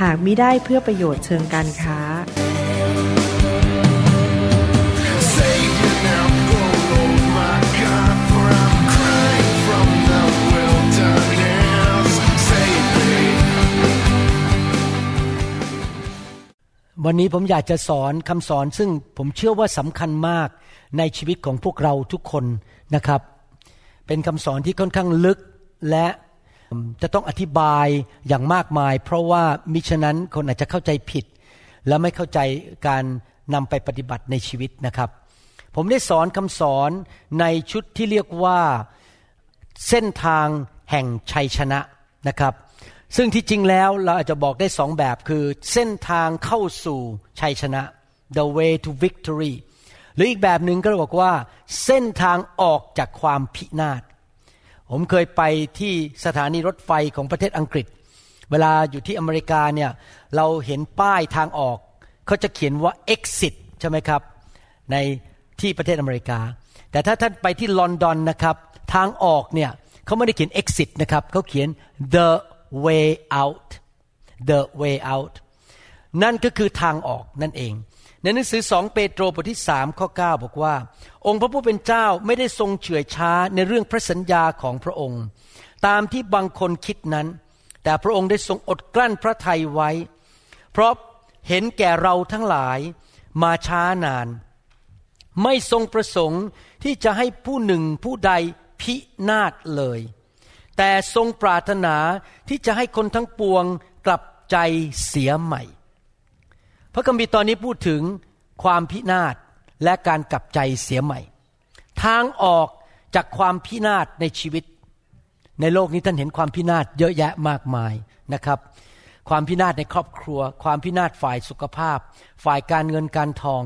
หากมิได้เพื่อประโยชน์เชิงการค้า วันนี้ผมอยากจะสอนคำสอนซึ่งผมเชื่อว่าสำคัญมากในชีวิตของพวกเราทุกคนนะครับ เป็นคำสอนที่ค่อนข้างลึกและ จะต้องอธิบายอย่างมากมาย เพราะว่ามิฉะนั้นคนอาจจะเข้าใจผิด และไม่เข้าใจการนำไปปฏิบัติในชีวิตนะครับ ผมได้สอนคำสอนในชุดที่เรียกว่าเส้นทางแห่งชัยชนะนะครับ ซึ่งที่จริงแล้วเราอาจจะบอกได้สองแบบคือเส้นทางเข้าสู่ชัยชนะ the way to victory หรืออีกแบบหนึ่งก็บอกว่า เส้นทางออกจากความพินาศ ผมเคยไปที่สถานีรถไฟของประเทศอังกฤษ เวลาอยู่ที่อเมริกาเนี่ยเราเห็นป้ายทางออกเขาจะเขียนว่า exit ใช่ไหมครับ ในที่ประเทศอเมริกา แต่ถ้าท่านไปที่ลอนดอนนะครับทางออกเนี่ยเขาไม่ได้เขียน exit นะครับเขาเขียน the way out the way out นั่นก็คือทางออกนั่นเอง ในหนังสือสองเปโตรบทที่สามข้อ 9 บอกว่า องค์พระผู้เป็นเจ้าไม่ได้ทรงเฉื่อยช้าในเรื่องพระสัญญาของพระองค์ ตามที่บางคนคิดนั้น แต่พระองค์ได้ทรงอดกลั้นพระทัยไว้ เพราะเห็นแก่เราทั้งหลายมาช้านาน ไม่ทรงประสงค์ที่จะให้ผู้หนึ่งผู้ใดพินาศเลย แต่ทรงปรารถนาที่จะให้คนทั้งปวงกลับใจเสียใหม่ พระคัมภีร์ตอนนี้พูดถึงความพินาศ และการกลับใจเสียใหม่ ทางออกจากความพินาศในชีวิต ในโลกนี้ท่านเห็นความพินาศเยอะแยะมากมายนะครับ ความพินาศในครอบครัว ความพินาศฝ่ายสุขภาพ ฝ่ายการเงินการทอง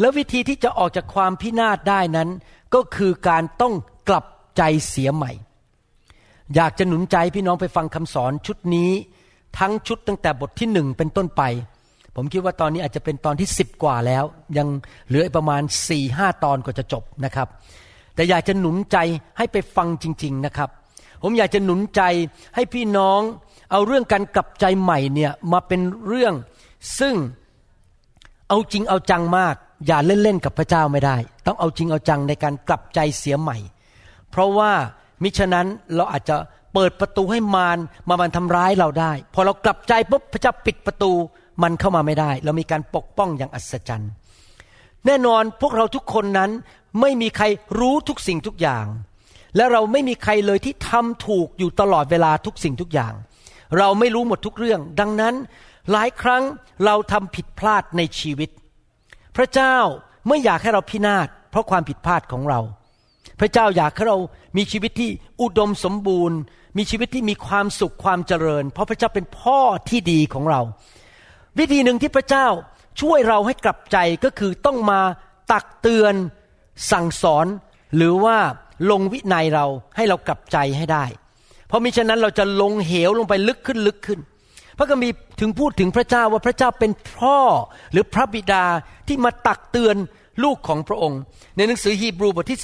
แล้ววิธีที่จะออกจากความพินาศได้นั้น ก็คือการต้องกลับใจเสียใหม่ อยากจะหนุนใจพี่น้องไปฟังคำสอนชุดนี้ ทั้งชุดตั้งแต่บทที่หนึ่งเป็นต้นไป ผมคิดว่าตอนนี้อาจจะเป็นตอนที่สิบกว่าแล้ว ยังเหลือประมาณสี่ห้าตอนก็จะจบนะครับ แต่อยากจะหนุนใจให้ไปฟังจริง ๆนะครับ ผมอยากจะหนุนใจให้พี่น้องเอาเรื่องการกลับใจใหม่เนี่ยมาเป็นเรื่องซึ่งเอาจริงเอาจังมาก อย่าเล่นๆกับพระเจ้าไม่ได้ ต้องเอาจริงเอาจังในการกลับใจเสียใหม่ เพราะว่ามิฉะนั้นเราอาจจะเปิดประตูให้มารมามันทำร้ายเราได้ พอเรากลับใจปุ๊บพระเจ้าปิดประตู มันเข้ามาไม่ได้ เรามีการปกป้องอย่างอัศจรรย์ แน่นอนพวกเราทุกคนนั้นไม่มีใครรู้ทุกสิ่งทุกอย่าง และเราไม่มีใครเลยที่ทำถูกอยู่ตลอดเวลาทุกสิ่งทุกอย่าง เราไม่รู้หมดทุกเรื่อง ดังนั้นหลายครั้งเราทำผิดพลาดในชีวิต พระเจ้าไม่อยากให้เราพินาศเพราะความผิดพลาดของเรา พระเจ้าอยากให้เรามีชีวิตที่อุดมสมบูรณ์ มีชีวิตที่มีความสุขความเจริญ เพราะพระเจ้าเป็นพ่อที่ดีของเรา วิธีหนึ่งที่พระเจ้าช่วยเราให้กลับใจก็คือต้องมาตักเตือนสั่งสอน หรือว่าลงวินัยเราให้เรากลับใจให้ได้ เพราะมิฉะนั้นเราจะลงเหวลงไปลึกขึ้นลึกขึ้น พระคัมภีร์ถึงพูดถึงพระเจ้าว่าพระเจ้าเป็นพ่อหรือพระบิดาที่มาตักเตือนลูกของพระองค์ ในหนังสือฮีบรูบทที่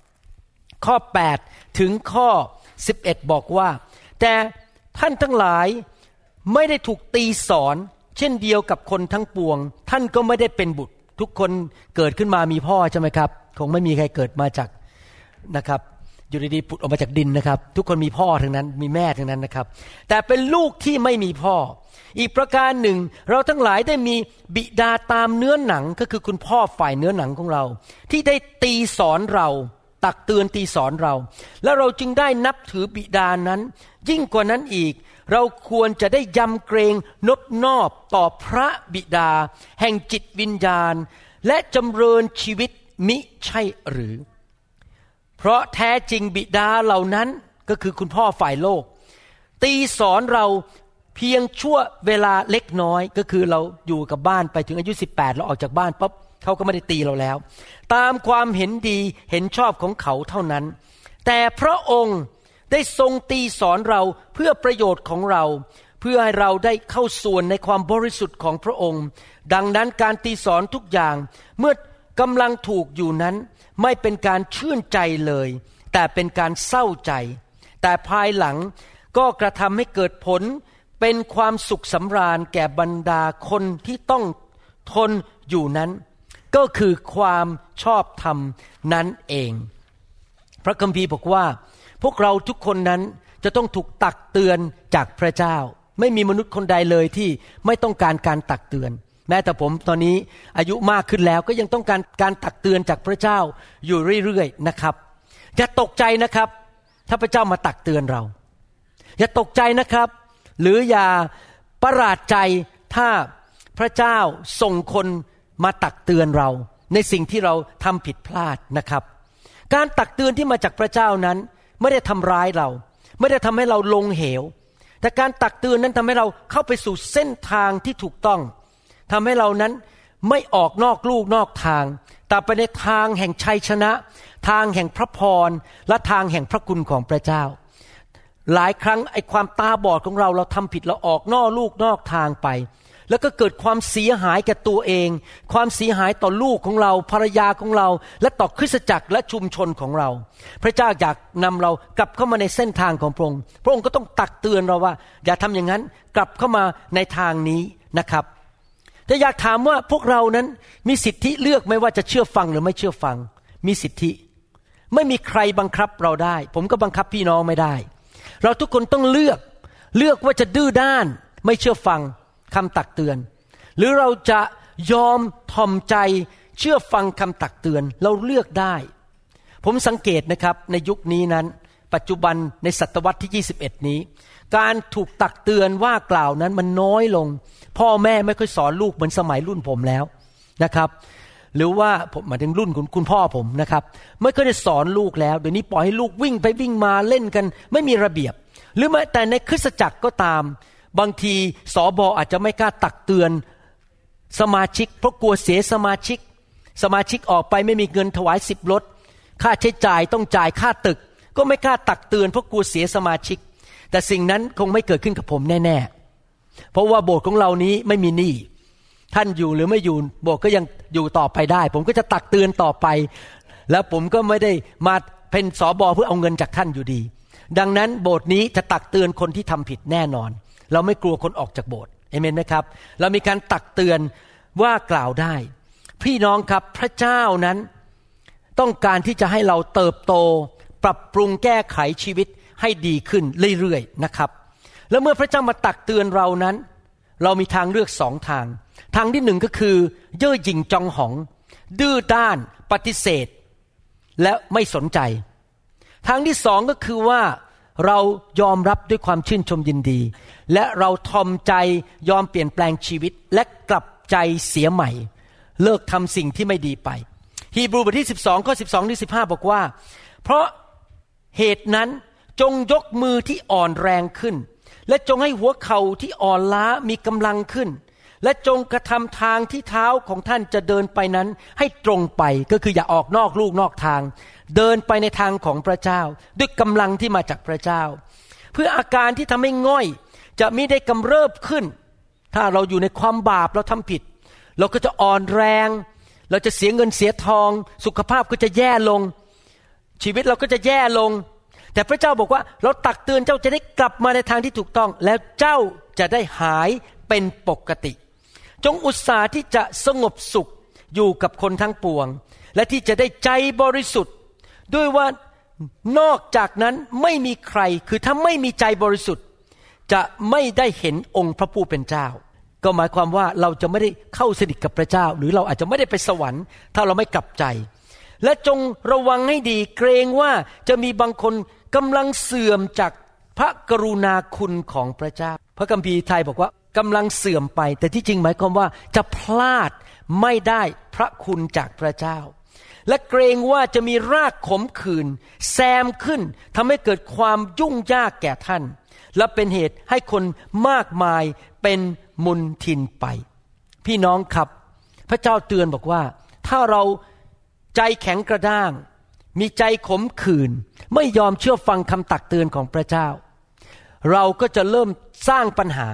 12 ข้อ 8 ถึงข้อ 11 บอกว่า แต่ท่านทั้งหลายไม่ได้ถูกตีสอน เช่นเดียวกับคนทั้งปวง ท่านก็ไม่ได้เป็นบุตร ทุกคนเกิดขึ้นมามีพ่อใช่ไหมครับ คงไม่มีใครเกิดมาจากนะครับอยู่ดีๆผุดออกมาจากดินนะครับ ทุกคนมีพ่อทั้งนั้นมีแม่ทั้งนั้นนะครับ แต่เป็นลูกที่ไม่มีพ่อ อีกประการหนึ่ง เราทั้งหลายได้มีบิดาตามเนื้อหนังก็คือคุณพ่อฝ่ายเนื้อหนังของเรา ที่ได้ตีสอนเราตักเตือนตีสอนเรา แล้วเราจึงได้นับถือบิดานั้น ยิ่งกว่านั้นอีก เราควรจะได้ยำเกรงนบนอบต่อพระบิดา แห่งจิตวิญญาณ และจำเริญชีวิตมิใช่หรือ เพราะแท้จริงบิดาเหล่านั้นก็คือคุณพ่อฝ่ายโลก ตีสอนเราเพียงชั่วเวลาเล็กน้อยก็คือเราอยู่กับบ้านไปถึงอายุ 18 เราออกจากบ้านปั๊บเขาก็ไม่ได้ตีเราแล้ว ตามความเห็นดีเห็นชอบของเขาเท่านั้น แต่พระองค์ ได้ทรงตีสอนเราเพื่อประโยชน์ของเรา เพื่อให้เราได้เข้าส่วนในความบริสุทธิ์ของพระองค์ ดังนั้นการตีสอนทุกอย่าง เมื่อกำลังถูกอยู่นั้น ไม่เป็นการชื่นใจเลย แต่เป็นการเศร้าใจ แต่ภายหลังก็กระทำให้เกิดผล เป็นความสุขสำราญแก่บรรดาคนที่ต้องทนอยู่นั้น ก็คือความชอบธรรมนั้นเอง พระคัมภีร์บอกว่า พวกเราทุกคนนั้นจะต้องถูกตักเตือนจากพระเจ้า ไม่มีมนุษย์คนใดเลยที่ไม่ต้องการการตักเตือน แม้แต่ผมตอนนี้อายุมากขึ้นแล้วก็ยังต้องการการตักเตือนจากพระเจ้าอยู่เรื่อยๆนะครับอย่าตกใจนะครับ ถ้าพระเจ้ามาตักเตือนเรา อย่าตกใจนะครับ หรืออย่าประหลาดใจถ้าพระเจ้าส่งคนมาตักเตือนเรา ในสิ่งที่เราทำผิดพลาดนะครับ การตักเตือนที่มาจากพระเจ้านั้น ไม่ได้ทำร้ายเรา ไม่ได้ทำให้เราลงเหว แต่การตักเตือนนั้นทำให้เราเข้าไปสู่เส้นทางที่ถูกต้องทำให้เรานั้นไม่ออกนอกลูกนอกทาง แต่ไปในทางแห่งชัยชนะ ทางแห่งพระพร และทางแห่งพระคุณของพระเจ้า หลายครั้งไอ้ความตาบอดของเราเราทำผิดเราออกนอกลูกนอกทางไป แล้วก็เกิดความเสียหายแก่ตัวเอง ความเสียหายต่อลูกของเราภรรยาของเรา และต่อคริสตจักรและชุมชนของเรา พระเจ้าอยากนำเรากลับเข้ามาในเส้นทางของพระองค์ พระองค์ก็ต้องตักเตือนเราว่า อย่าทำอย่างนั้นกลับเข้ามาในทางนี้นะครับแต่อยากถามว่าพวกเรานั้นมีสิทธิเลือกไหมว่าจะเชื่อฟังหรือไม่เชื่อฟัง มีสิทธิ ไม่มีใครบังคับเราได้ ผมก็บังคับพี่น้องไม่ได้ เราทุกคนต้องเลือกเลือกว่าจะดื้อด้าน ไม่เชื่อฟัง คำตักเตือน หรือเราจะยอมทอมใจเชื่อฟังคำตักเตือนเราเลือกได้ ผมสังเกตนะครับในยุคนี้นั้น ปัจจุบันในศตวรรษที่ 21 นี้ การถูกตักเตือนว่ากล่าวนั้นมันน้อยลง พ่อแม่ไม่ค่อยสอนลูกเหมือนสมัยรุ่นผมแล้วนะครับ หรือว่าผมหมายถึงรุ่นคุณคุณพ่อผมนะครับไม่เคอยได้สอนลูกแล้วเดี๋ยวนี้ปล่อยให้ลูกวิ่งไปวิ่งมาเล่นกัน ไม่มีระเบียบ หรือแม้แต่ในคริสตจักรก็ตาม บางทีสอบออาจจะไม่กล้าตักเตือนสมาชิก เพราะกลัวเสียสมาชิก สมาชิกออกไปไม่มีเงินถวายสิบรถค่าใช้จ่ายต้องจ่ายค่าตึก ก็ไม่กล้าตักเตือนเพราะกลัวเสียสมาชิก แต่สิ่งนั้นคงไม่เกิดขึ้นกับผมแน่ๆ เพราะว่าโบสถ์ของเรานี้ไม่มีหนี้ท่านอยู่หรือไม่อยู่โบสถ์ก็ยังอยู่ต่อไปได้ ผมก็จะตักเตือนต่อไป แล้วผมก็ไม่ได้มาเป็นสอบอเพื่อเอาเงินจากท่านอยู่ดี ดังนั้นโบสถ์นี้จะตักเตือนคนที่ทำผิดแน่นอน เราไม่กลัวคนออกจากโบสถ์เอเมนไหมครับ เรามีการตักเตือนว่ากล่าวได้ พี่น้องครับพระเจ้านั้น ต้องการที่จะให้เราเติบโต ปรับปรุงแก้ไขชีวิตให้ดีขึ้นเรื่อยๆนะครับ แล้วเมื่อพระเจ้ามาตักเตือนเรานั้น เรามีทางเลือกสองทาง ทางที่หนึ่งก็คือ เย่อหยิ่งจองหอง ดื้อด้านปฏิเสธ และไม่สนใจ ทางที่สองก็คือว่า เรายอมรับด้วยความชื่นชมยินดี และเราทอมใจยอมเปลี่ยนแปลงชีวิตและกลับใจเสียใหม่ เลิกทำสิ่งที่ไม่ดีไป ฮีบรูบทที่ 12ข้อ12ถึง15 บอกว่า เพราะเหตุนั้นจงยกมือที่อ่อนแรงขึ้น และจงให้หัวเข่าที่อ่อนล้ามีกำลังขึ้น และจงกระทำทางที่เท้าของท่านจะเดินไปนั้น ให้ตรงไปก็คืออย่าออกนอกลูกนอกทาง เดินไปในทางของพระเจ้า ด้วยกำลังที่มาจากพระเจ้า เพื่ออาการที่ทำให้ง่อยจะไมิได้กำเริบขึ้น ถ้าเราอยู่ในความบาปเราทำผิด เราก็จะอ่อนแรง เราจะเสียเงินเสียทอง สุขภาพก็จะแย่ลง ชีวิตเราก็จะแย่ลง แต่พระเจ้าบอกว่า เราตักเตือนเจ้าจะได้กลับมาในทางที่ถูกต้อง แล้วเจ้าจะได้หายเป็นปกติ จงอุตสาห์ที่จะสงบสุขอยู่กับคนทั้งปวง และที่จะได้ใจบริสุทธิ์ ด้วยว่านอกจากนั้นไม่มีใครคือถ้าไม่มีใจบริสุทธิ์ จะไม่ได้เห็นองค์พระผู้เป็นเจ้า ก็หมายความว่าเราจะไม่ได้เข้าสนิทกับพระเจ้า หรือเราอาจจะไม่ได้ไปสวรรค์ ถ้าเราไม่กลับใจ และจงระวังให้ดีเกรงว่าจะมีบางคนกำลังเสื่อมจากพระกรุณาคุณของพระเจ้า พระคัมภีร์ไทยบอกว่า กำลังเสื่อมไป แต่ที่จริงหมายความว่าจะพลาดไม่ได้พระคุณจากพระเจ้า และเกรงว่าจะมีรากขมขื่นแซมขึ้นทำให้เกิดความยุ่งยากแก่ท่าน และเป็นเหตุให้คนมากมายเป็นมุนทินไป พี่น้องครับ พระเจ้าเตือนบอกว่า ถ้าเราใจแข็งกระด้าง มีใจขมขื่นไม่ยอมเชื่อฟังคำตักเตือนของพระเจ้า เราก็จะเริ่มสร้างปัญหา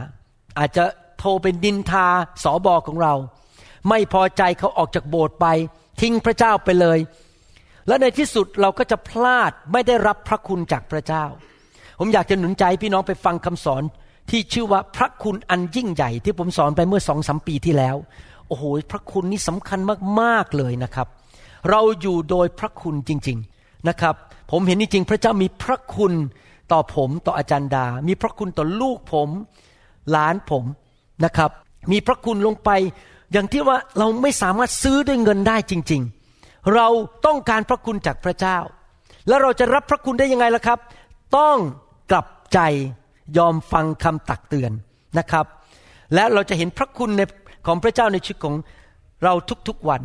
อาจจะโทรเป็นดินทาสอบอของเรา ไม่พอใจเขาออกจากโบสถ์ไป ทิ้งพระเจ้าไปเลย และในที่สุดเราก็จะพลาดไม่ได้รับพระคุณจากพระเจ้า ผมอยากจะหนุนใจพี่น้องไปฟังคำสอนที่ชื่อว่าพระคุณอันยิ่งใหญ่ที่ผมสอนไปเมื่อสองสมปีที่แล้ว โอ้โห พระคุณนี่สำคัญมากๆเลยนะครับ เราอยู่โดยพระคุณจริง ๆนะครับ ผมเห็นจริงๆพระเจ้ามีพระคุณต่อผมต่ออาจารย์ดา มีพระคุณต่อลูกผม หลานผมนะครับ มีพระคุณลงไป อย่างที่ว่าเราไม่สามารถซื้อด้วยเงินได้จริง ๆ เราต้องการพระคุณจากพระเจ้า แล้วเราจะรับพระคุณได้ยังไงล่ะครับ ต้องกลับใจยอมฟังคำตักเตือนนะครับ และเราจะเห็นพระคุณในของพระเจ้าในชีวิตของเราทุกๆวัน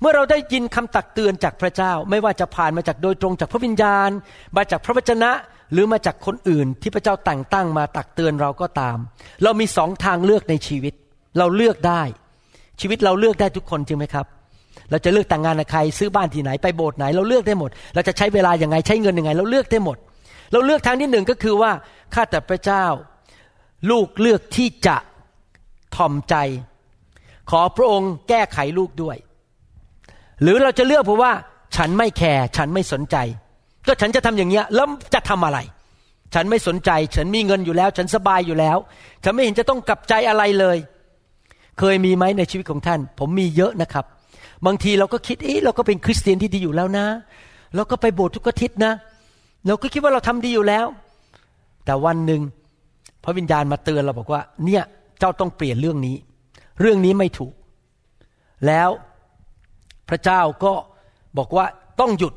เมื่อเราได้ยินคำตักเตือนจากพระเจ้า ไม่ว่าจะผ่านมาจากโดยตรงจากพระวิญญาณ มาจากพระวจนะ หรือมาจากคนอื่นที่พระเจ้าแต่งตั้งมาตักเตือนเราก็ตาม เรามีสองทางเลือกในชีวิต เราเลือกได้ ชีวิตเราเลือกได้ทุกคนจริงไหมครับ เราจะเลือกแต่งงานกับใครซื้อบ้านที่ไหนไปโบสถ์ไหน เราเลือกได้หมด เราจะใช้เวลาอย่างไงใช้เงินยังไง เราเลือกได้หมด เราเลือกทางที่หนึ่งก็คือว่าข้าแต่พระเจ้า ลูกเลือกที่จะถ่อมใจ ขอพระองค์แก้ไขลูกด้วย หรือเราจะเลือกเพราะว่า ฉันไม่แคร์ฉันไม่สนใจ ก็ฉันจะทำอย่างเงี้ยแล้วจะทำอะไร ฉันไม่สนใจ ฉันมีเงินอยู่แล้ว ฉันสบายอยู่แล้ว ฉันไม่เห็นจะต้องกลับใจอะไรเลย เคยมีไหมในชีวิตของท่าน ผมมีเยอะนะครับ บางทีเราก็คิดเอ๊ะเราก็เป็นคริสเตียนที่ดีอยู่แล้วนะเราก็ไปโบสถ์ทุกอาทิตย์นะ เราก็คิดว่าเราทำดีอยู่แล้ว แต่วันหนึ่งพระวิญญาณมาเตือนเราบอกว่า เนี่ยเจ้าต้องเปลี่ยนเรื่องนี้ เรื่องนี้ไม่ถูก แล้วพระเจ้าก็บอกว่าต้องหยุด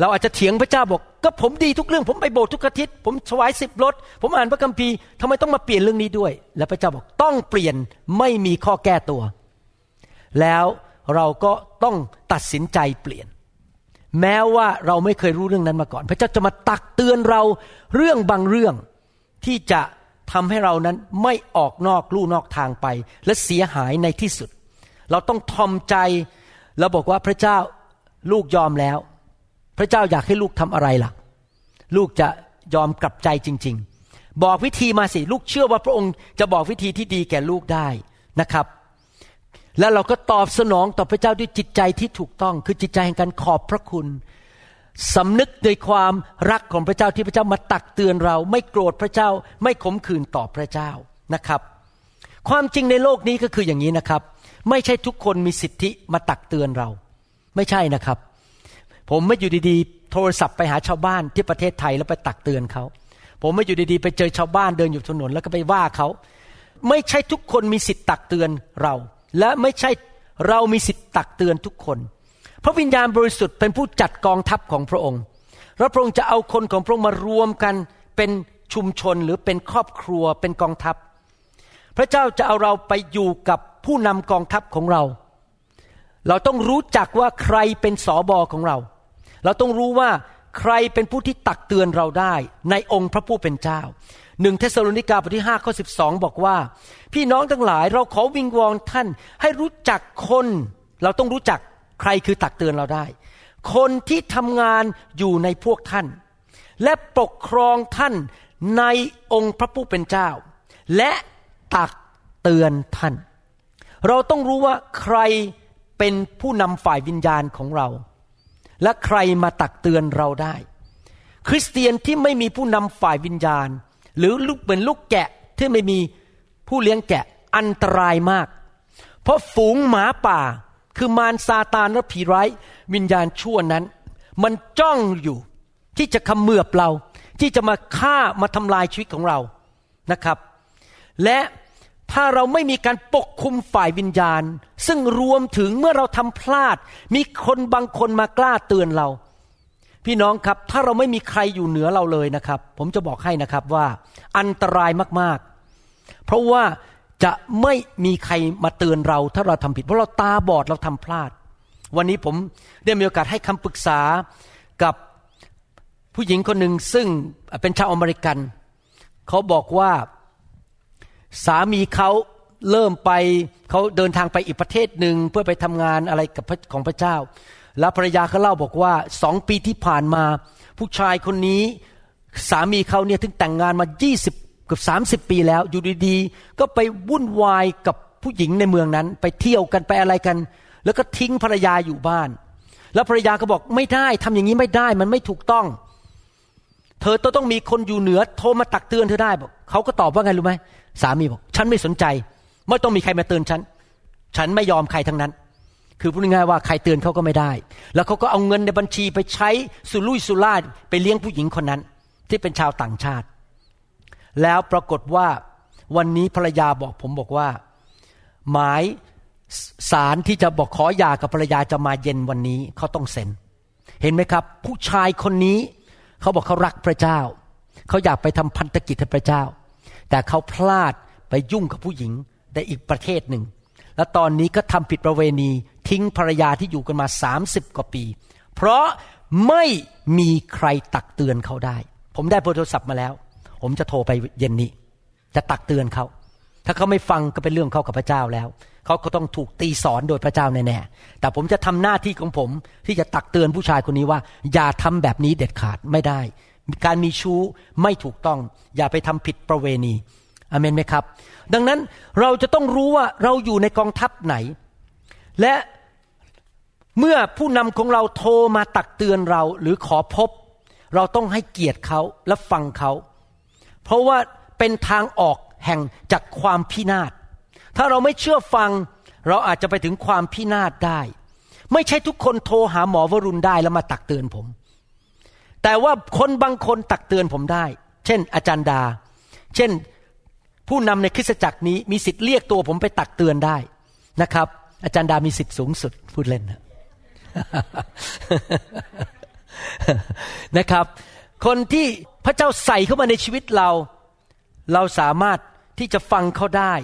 เราอาจจะเถียงพระเจ้าบอก ก็ผมดีทุกเรื่อง ผมไปโบสถ์ทุกอาทิตย์ผมถวายสิบรถ ผมอ่านพระคัมภีร์ทำไมต้องมาเปลี่ยนเรื่องนี้ด้วย แล้วพระเจ้าบอกต้องเปลี่ยนไม่มีข้อแก้ตัว แล้วเราก็ต้องตัดสินใจเปลี่ยน แม้ว่าเราไม่เคยรู้เรื่องนั้นมาก่อน พระเจ้าจะมาตักเตือนเราเรื่องบางเรื่องที่จะทำให้เรานั้นไม่ออกนอกลู่นอกทางไป และเสียหายในที่สุด เราต้องทอมใจแล้วบอกว่าพระเจ้าลูกยอมแล้ว พระเจ้าอยากให้ลูกทำอะไรล่ะ ลูกจะยอมกลับใจจริง ๆ บอกวิธีมาสิลูกเชื่อว่าพระองค์จะบอกวิธีที่ดีแก่ลูกได้นะครับ แล้วเราก็ตอบสนองต่อพระเจ้าด้วยจิตใจที่ถูกต้อง คือจิตใจแห่งการขอบพระคุณสำนึกในความรักของพระเจ้าที่พระเจ้ามาตักเตือนเรา ไม่โกรธพระเจ้า ไม่ขมขื่นต่อพระเจ้านะครับ ความจริงในโลกนี้ก็คืออย่างนี้นะครับ ไม่ใช่ทุกคนมีสิทธิมาตักเตือนเรา ไม่ใช่นะครับ ผมไม่อยู่ดีๆ โทรศัพท์ไปหาชาวบ้านที่ประเทศไทยแล้วไปตักเตือนเขา ผมไม่อยู่ดีๆ ไปเจอชาวบ้านเดินอยู่ถนนแล้วก็ไปว่าเขา ไม่ใช่ทุกคนมีสิทธิตักเตือนเรา และไม่ใช่เรามีสิทธิตักเตือนทุกคน พระวิญญาณบริสุทธิ์เป็นผู้จัดกองทัพของพระองค์แล้วพระองค์จะเอาคนของพระองค์มารวมกันเป็นชุมชนหรือเป็นครอบครัวเป็นกองทัพ พระเจ้าจะเอาเราไปอยู่กับผู้นำกองทัพของเรา เราต้องรู้จักว่าใครเป็นสอบอของเรา เราต้องรู้ว่าใครเป็นผู้ที่ตักเตือนเราได้ ในองค์พระผู้เป็นเจ้าหนึ่งเทสโลนิกาบทที่5ข้อ12 บอกว่า พี่น้องทั้งหลายเราขอวิงวอนท่านให้รู้จักคน เราต้องรู้จักใครคือตักเตือนเราได้ คนที่ทำงานอยู่ในพวกท่าน และปกครองท่านในองค์พระผู้เป็นเจ้า และตักเตือนท่าน เราต้องรู้ว่าใครเป็นผู้นำฝ่ายวิญญาณของเรา และใครมาตักเตือนเราได้ คริสเตียนที่ไม่มีผู้นำฝ่ายวิญญาณ หรือลูกเป็นลูกแกะที่ไม่มีผู้เลี้ยงแกะอันตรายมาก เพราะฝูงหมาป่าคือมารซาตานและผีร้ายวิญญาณชั่วนั้น มันจ้องอยู่ที่จะขมือบเรา ที่จะมาฆ่ามาทำลายชีวิตของเรานะครับ และ ถ้าเราไม่มีการปกคุมฝ่ายวิญญาณ ซึ่งรวมถึงเมื่อเราทำพลาด มีคนบางคนมากล้าเตือนเรา พี่น้องครับ ถ้าเราไม่มีใครอยู่เหนือเราเลยนะครับ ผมจะบอกให้นะครับว่าอันตรายมากๆ เพราะว่าจะไม่มีใครมาเตือนเราถ้าเราทำผิด เพราะเราตาบอดเราทำพลาด วันนี้ผมได้มีโอกาสให้คำปรึกษากับผู้หญิงคนหนึ่งซึ่งเป็นชาวอเมริกัน เขาบอกว่า สามีเขาเริ่มไปเขาเดินทางไปอีกประเทศหนึ่งเพื่อไปทำงานอะไรกับของพระเจ้า แล้วภรรยาเขาเล่าบอกว่าสองปีที่ผ่านมา ผู้ชายคนนี้สามีเขาเนี่ยถึงแต่งงานมา 20เกือบ30 ปีแล้ว อยู่ดีๆ ก็ไปวุ่นวายกับผู้หญิงในเมืองนั้น ไปเที่ยวกันไปอะไรกัน แล้วก็ทิ้งภรรยาอยู่บ้าน แล้วภรรยาก็บอกไม่ได้ทำอย่างนี้ไม่ได้มันไม่ถูกต้อง เธอต้องมีคนอยู่เหนือโทรมาตักเตือนเธอได้บอกเขาก็ตอบว่าไงรู้ไหม สามีบอกฉันไม่สนใจ ไม่ต้องมีใครมาเตือนฉัน ฉันไม่ยอมใครทั้งนั้น คือพูดง่ายๆว่าใครเตือนเขาก็ไม่ได้ แล้วเขาก็เอาเงินในบัญชีไปใช้สุรุ่ยสุร่ายไปเลี้ยงผู้หญิงคนนั้น ที่เป็นชาวต่างชาติ แล้วปรากฏว่าวันนี้ภรรยาบอกผมบอกว่า หมายสารที่จะบอกขอหย่ากับภรรยาจะมาเย็นวันนี้เขาต้องเซ็นเห็นไหมครับ ผู้ชายคนนี้เขาบอกเขารักพระเจ้า เขาอยากไปทำพันธกิจให้พระเจ้า แต่เขาพลาดไปยุ่งกับผู้หญิงในอีกประเทศหนึ่ง แล้วตอนนี้ก็ทำผิดประเวณีทิ้งภรรยาที่อยู่กันมา 30 กว่าปี เพราะไม่มีใครตักเตือนเขาได้ ผมได้โทรศัพท์มาแล้ว ผมจะโทรไปเย็นนี้ จะตักเตือนเขา ถ้าเขาไม่ฟังก็เป็นเรื่องเขากับพระเจ้าแล้ว เขาก็ต้องถูกตีสอนโดยพระเจ้าแน่ๆ แต่ผมจะทำหน้าที่ของผมที่จะตักเตือนผู้ชายคนนี้ว่า อย่าทำแบบนี้เด็ดขาดไม่ได้ การมีชู้ไม่ถูกต้อง อย่าไปทำผิดประเวณีอเมนไหมครับ ดังนั้นเราจะต้องรู้ว่าเราอยู่ในกองทัพไหน และเมื่อผู้นำของเราโทรมาตักเตือนเราหรือขอพบ เราต้องให้เกียรติเขาและฟังเขา เพราะว่าเป็นทางออกแห่งจากความพินาศ ถ้าเราไม่เชื่อฟัง เราอาจจะไปถึงความพินาศได้ ไม่ใช่ทุกคนโทรหาหมอวรุณได้แล้วมาตักเตือนผม แต่ว่าคนบางคนตักเตือนผมได้ เช่น อาจารย์ดา เช่นผู้นำในคริสตจักรนี้มีสิทธิ์เรียกตัวผมไปตักเตือนได้นะครับ อาจารย์ดามีสิทธิ์สูงสุดพูดเล่นนะนะครับ คนที่พระเจ้าใส่เข้ามาในชีวิตเรา เราสามารถที่จะฟังเขาได้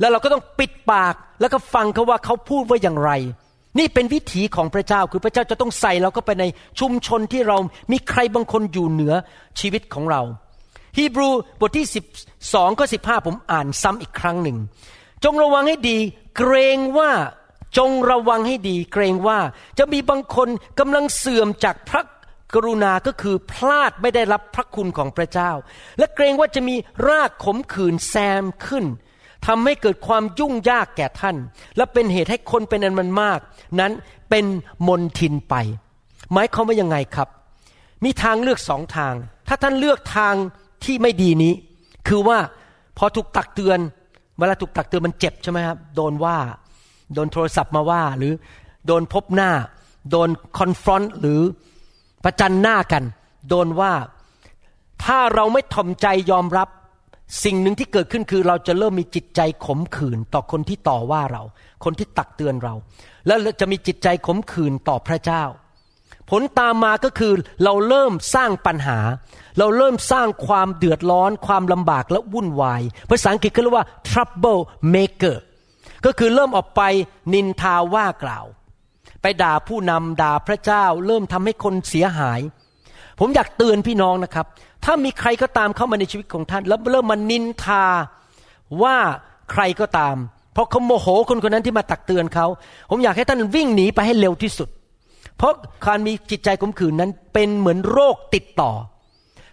แล้วเราก็ต้องปิดปากแล้วก็ฟังเขาว่าเขาพูดว่าอย่างไร นี่เป็นวิถีของพระเจ้าคือพระเจ้าจะต้องใส่เราก็ไปในชุมชนที่เรามีใครบางคนอยู่เหนือชีวิตของเรา ฮีบรูบทที่ 12ข้อ15 ผมอ่านซ้ำอีกครั้งหนึ่ง จงระวังให้ดี เกรงว่าจงระวังให้ดี เกรงว่าจะมีบางคนกำลังเสื่อมจากพระกรุณาก็คือพลาดไม่ได้รับพระคุณของพระเจ้า และเกรงว่าจะมีรากขมขื่นแซมขึ้น ทำให้เกิดความยุ่งยากแก่ท่าน และเป็นเหตุให้คนเป็นอันมันมาก นั้นเป็นมนทินไป หมายความว่ายังไงครับ มีทางเลือกสองทาง ถ้าท่านเลือกทางที่ไม่ดีนี้ คือว่าพอถูกตักเตือน เวลาถูกตักเตือนมันเจ็บใช่ไหมครับ โดนว่า โดนโทรศัพท์มาว่า หรือโดนพบหน้า โดนคอนฟรอนต์หรือประจันหน้ากัน โดนว่า ถ้าเราไม่ถ่อมใจยอมรับ สิ่งหนึ่งที่เกิดขึ้นคือเราจะเริ่มมีจิตใจขมขื่นต่อคนที่ต่อว่าเรา คนที่ตักเตือนเรา แล้วจะมีจิตใจขมขื่นต่อพระเจ้า ผลตามมาก็คือเราเริ่มสร้างปัญหา เราเริ่มสร้างความเดือดร้อน ความลำบากและวุ่นวาย ภาษาอังกฤษเขาเรียกว่า trouble maker ก็คือเริ่มออกไปนินทาว่ากล่าว ไปด่าผู้นำด่าพระเจ้า เริ่มทำให้คนเสียหาย ผมอยากเตือนพี่น้องนะครับ ถ้ามีใครก็ตามเข้ามาในชีวิตของท่าน แล้วเริ่มมานินทาว่าใครก็ตาม เพราะเขาโมโหคนคนนั้นที่มาตักเตือนเขา ผมอยากให้ท่านวิ่งหนีไปให้เร็วที่สุด เพราะการมีจิตใจขมขื่นนั้นเป็นเหมือนโรคติดต่อ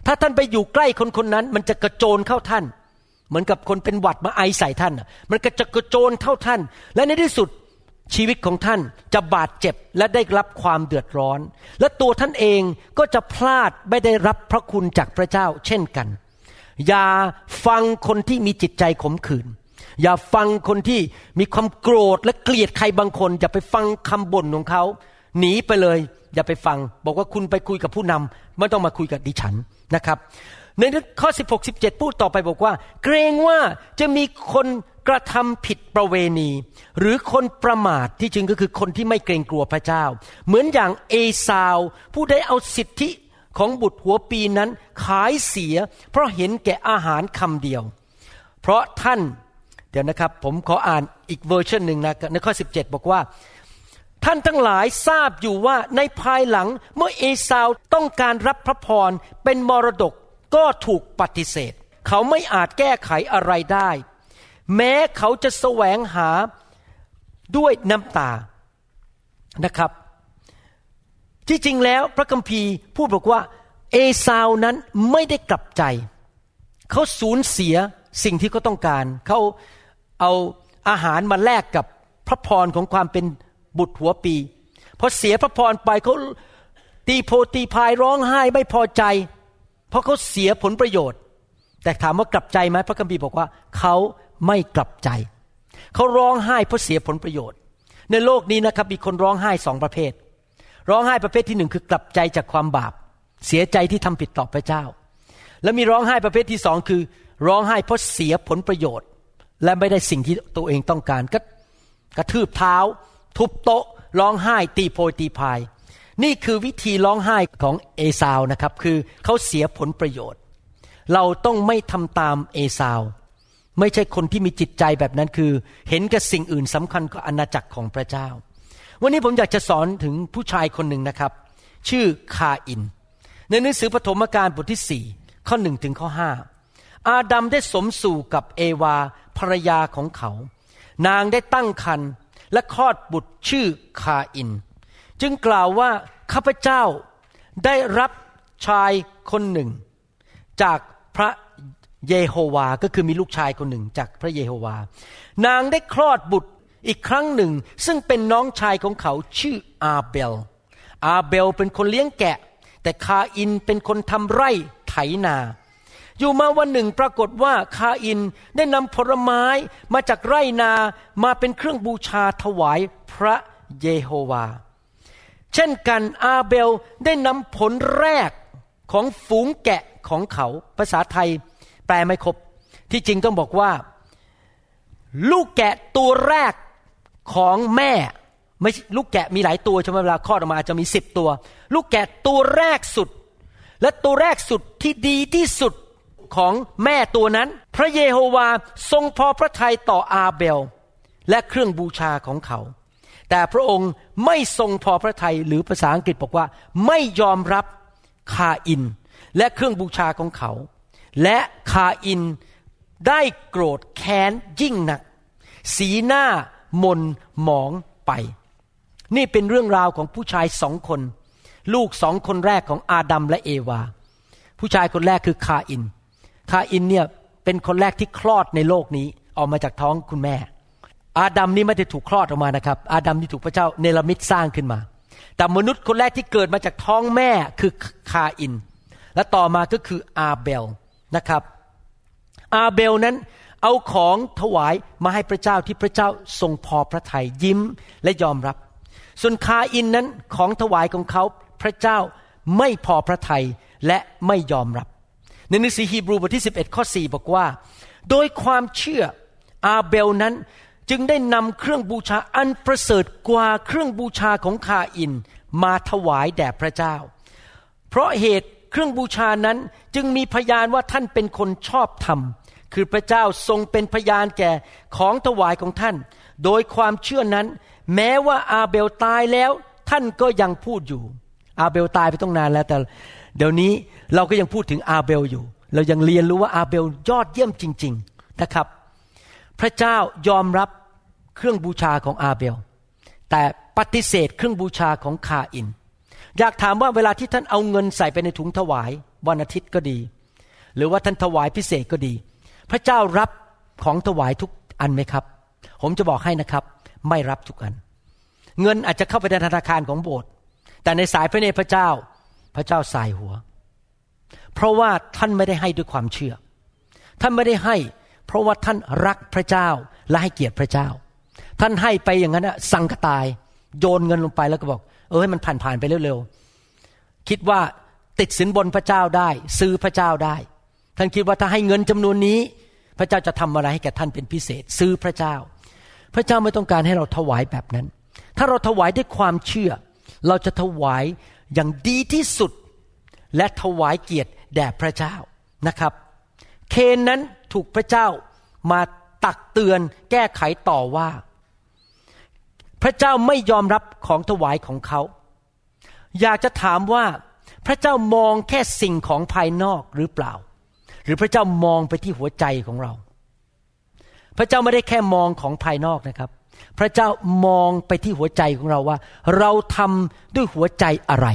ถ้าท่านไปอยู่ใกล้คนคนนั้น มันจะกระโจนเข้าท่าน เหมือนกับคนเป็นหวัดมาไอใส่ท่าน มันก็จะกระโจนเข้าท่าน และในที่สุด ชีวิตของท่านจะบาดเจ็บและได้รับความเดือดร้อน และตัวท่านเองก็จะพลาดไม่ได้รับพระคุณจากพระเจ้าเช่นกัน อย่าฟังคนที่มีจิตใจขมขื่นอย่าฟังคนที่มีความโกรธและเกลียดใครบางคน อย่าไปฟังคำบ่นของเขาหนีไปเลย อย่าไปฟัง บอกว่าคุณไปคุยกับผู้นำไม่ต้องมาคุยกับดิฉันนะครับ ในข้อ 16 17 พูดต่อไปบอกว่า เกรงว่าจะมีคน กระทำผิดประเวณี หรือคนประมาทที่จริงก็คือคนที่ไม่เกรงกลัวพระเจ้า เหมือนอย่างเอซาว ผู้ได้เอาสิทธิของบุตรหัวปีนั้นขายเสีย เพราะเห็นแก่อาหารคำเดียว เพราะท่านเดี๋ยวนะครับ ผมขออ่านอีกเวอร์ชันหนึ่งนะในข้อ 17 บอกว่า ท่านทั้งหลายทราบอยู่ว่าในภายหลังเมื่อเอสาวต้องการรับพระพรเป็นมรดกก็ถูกปฏิเสธ เขาไม่อาจแก้ไขอะไรได้ แม้เขาจะแสวงหาด้วยน้ำตานะครับ ที่จริงแล้วพระคัมภีร์พูดบอกว่า เอสาวนั้นไม่ได้กลับใจ เขาสูญเสียสิ่งที่เขาต้องการ เขาเอาอาหารมาแลกกับพระพรของความเป็นบุตรหัวปีพอเสียพระพรไปเขาตีโพตีพายร้องไห้ไม่พอใจ เพราะเขาเสียผลประโยชน์ แต่ถามว่ากลับใจไหมพระคัมภีร์บอกว่าเขา ไม่กลับใจ เขาร้องไห้เพราะเสียผลประโยชน์ ในโลกนี้นะครับมีคนร้องไห้สองประเภท ร้องไห้ประเภทที่หนึ่งคือกลับใจจากความบาป เสียใจที่ทำผิดต่อพระเจ้า แล้วมีร้องไห้ประเภทที่สองคือ ร้องไห้เพราะเสียผลประโยชน์ และไม่ได้สิ่งที่ตัวเองต้องการก็กระทืบเท้า ทุบโต๊ะ ร้องไห้ตีโพยตีพาย นี่คือวิธีร้องไห้ของเอซาวนะครับ คือเขาเสียผลประโยชน์ เราต้องไม่ทำตามเอซาว ไม่ใช่คนที่มีจิตใจแบบนั้นคือ เห็นกับสิ่งอื่นสำคัญกว่าอาณาจักรของพระเจ้า วันนี้ผมอยากจะสอนถึงผู้ชายคนหนึ่งนะครับ ชื่อคาอิน ในหนังสือปฐมกาลบทที่สี่ข้อหนึ่งถึงข้อห้าอาดัมได้สมสู่กับเอวาภรรยาของเขา นางได้ตั้งครรภ์และคลอดบุตรชื่อคาอิน จึงกล่าวว่าข้าพเจ้าได้รับชายคนหนึ่ง จากพระ เยโฮวาก็คือมีลูกชายคนหนึ่งจากพระเยโฮวา นางได้คลอดบุตรอีกครั้งหนึ่ง ซึ่งเป็นน้องชายของเขาชื่ออาเบล อาเบลเป็นคนเลี้ยงแกะ แต่คาอินเป็นคนทำไร่ไถนา อยู่มาวันหนึ่งปรากฏว่าคาอินได้นำผลไม้มาจากไร่นามาเป็นเครื่องบูชาถวายพระเยโฮวา เช่นกันอาเบลได้นำผลแรกของฝูงแกะของเขาภาษาไทย แปลไม่ครบ ที่จริงต้องบอกว่า ลูกแกะตัวแรกของแม่ไม่ลูกแกะมีหลายตัวใช่ไหมเวลาคลอดออกมาอาจจะมีสิบตัว ลูกแกะตัวแรกสุด และตัวแรกสุดที่ดีที่สุดของแม่ตัวนั้น พระเยโฮวาทรงพอพระทัยต่ออาเบล และเครื่องบูชาของเขา แต่พระองค์ไม่ทรงพอพระทัยหรือภาษาอังกฤษบอกว่า ไม่ยอมรับคาอิน และเครื่องบูชาของเขา และคาอินได้โกรธแค้นยิ่งหนัก สีหน้ามนหมองไป นี่เป็นเรื่องราวของผู้ชายสองคน ลูกสองคนแรกของอาดัมและเอวา ผู้ชายคนแรกคือคาอิน คาอินเนี่ยเป็นคนแรกที่คลอดในโลกนี้ออกมาจากท้องคุณแม่ อาดัมนี่ไม่ได้ถูกคลอดออกมานะครับ อาดัมที่ถูกพระเจ้าเนรมิตสร้างขึ้นมา แต่มนุษย์คนแรกที่เกิดมาจากท้องแม่คือคาอิน และต่อมาก็คืออาเบล นะครับ อาเบลนั้นเอาของถวายมาให้พระเจ้าที่พระเจ้าทรงพอพระทัยยิ่งและยอมรับ ส่วนคาอินนั้นของถวายของเขาพระเจ้าไม่พอพระทัยและไม่ยอมรับ ในหนังสือฮีบรูบทที่ 11 ข้อ 4 บอกว่า โดยความเชื่ออาเบลนั้นจึงได้นำเครื่องบูชาอันประเสริฐกว่าเครื่องบูชาของคาอินมาถวายแด่พระเจ้า เพราะเหตุ เครื่องบูชานั้นจึงมีพยานว่าท่านเป็นคนชอบธรรม คือพระเจ้าทรงเป็นพยานแก่ของถวายของท่าน โดยความเชื่อนั้น แม้ว่าอาเบลตายแล้วท่านก็ยังพูดอยู่ อาเบลตายไปต้องนานแล้วแต่ เดี๋ยวนี้เราก็ยังพูดถึงอาเบลอยู่ เรายังเรียนรู้ว่าอาเบลยอดเยี่ยมจริง ๆนะครับ พระเจ้ายอมรับเครื่องบูชาของอาเบล แต่ปฏิเสธเครื่องบูชาของคาอิน อยากถามว่าเวลาที่ท่านเอาเงินใส่ไปในถุงถวายวันอาทิตย์ก็ดี หรือว่าท่านถวายพิเศษก็ดี พระเจ้ารับของถวายทุกอันไหมครับ ผมจะบอกให้นะครับ ไม่รับทุกอัน เงินอาจจะเข้าไปในธนาคารของโบสถ์แต่ในสายพระเนตรพระเจ้า พระเจ้าสายหัว เพราะว่าท่านไม่ได้ให้ด้วยความเชื่อ ท่านไม่ได้ให้ เพราะว่าท่านรักพระเจ้าและให้เกียรติพระเจ้า ท่านให้ไปอย่างนั้นสังกตาย โยนเงินลงไปแล้วก็บอก เออให้มันผ่านผ่านไปเร็วๆคิดว่าติดสินบนพระเจ้าได้ ซื้อพระเจ้าได้ ท่านคิดว่าถ้าให้เงินจำนวนนี้ พระเจ้าจะทำอะไรให้แก่ท่านเป็นพิเศษ ซื้อพระเจ้า พระเจ้าไม่ต้องการให้เราถวายแบบนั้น ถ้าเราถวายด้วยความเชื่อ เราจะถวายอย่างดีที่สุด และถวายเกียรติแด่พระเจ้านะครับ เคนนั้นถูกพระเจ้ามาตักเตือนแก้ไขต่อว่า พระเจ้าไม่ยอมรับของถวายของเขา อยากจะถามว่าพระเจ้ามองแค่สิ่งของภายนอกหรือเปล่า หรือพระเจ้ามองไปที่หัวใจของเรา พระเจ้าไม่ได้แค่มองของภายนอกนะครับ พระเจ้ามองไปที่หัวใจของเราว่า เราทำด้วยหัวใจอะไร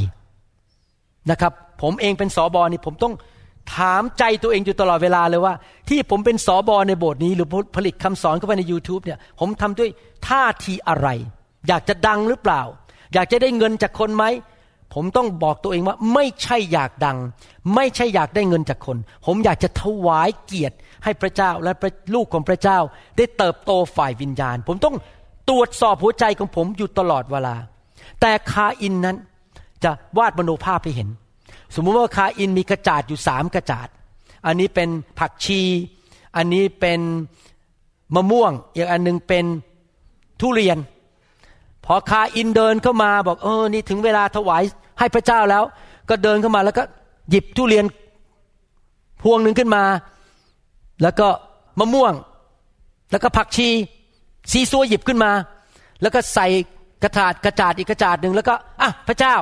นะครับ ผมเองเป็นสอบอนี่ผมต้องถามใจตัวเองอยู่ตลอดเวลาเลยว่า ที่ผมเป็นสอบอในโบสถ์นี้ หรือผลิตคำสอนเข้าไปใน YouTube เนี่ยผมทำด้วยท่าทีอะไร อยากจะดังหรือเปล่า อยากจะได้เงินจากคนไหม ผมต้องบอกตัวเองว่าไม่ใช่อยากดัง ไม่ใช่อยากได้เงินจากคน ผมอยากจะถวายเกียรติให้พระเจ้าและลูกของพระเจ้า ได้เติบโตฝ่ายวิญญาณ ผมต้องตรวจสอบหัวใจของผมอยู่ตลอดเวลา แต่คาอินนั้นจะวาดมโนภาพให้เห็น สมมุติว่าคาอินมีกระจาดอยู่สามกระจาด อันนี้เป็นผักชี อันนี้เป็นมะม่วง อีกอันหนึงเป็นทุเรียน พอคาอินเดินเข้ามาบอกเออนี่ถึงเวลาถวายให้พระเจ้าแล้ว ก็เดินเข้ามาแล้วก็หยิบทุเรียนพวงหนึ่งขึ้นมา แล้วก็มะม่วง แล้วก็ผักชีซีซัวหยิบขึ้นมา แล้วก็ใส่กระถาดกระจาดอีกกระจาดหนึ่งแล้วก็อะพระเจ้า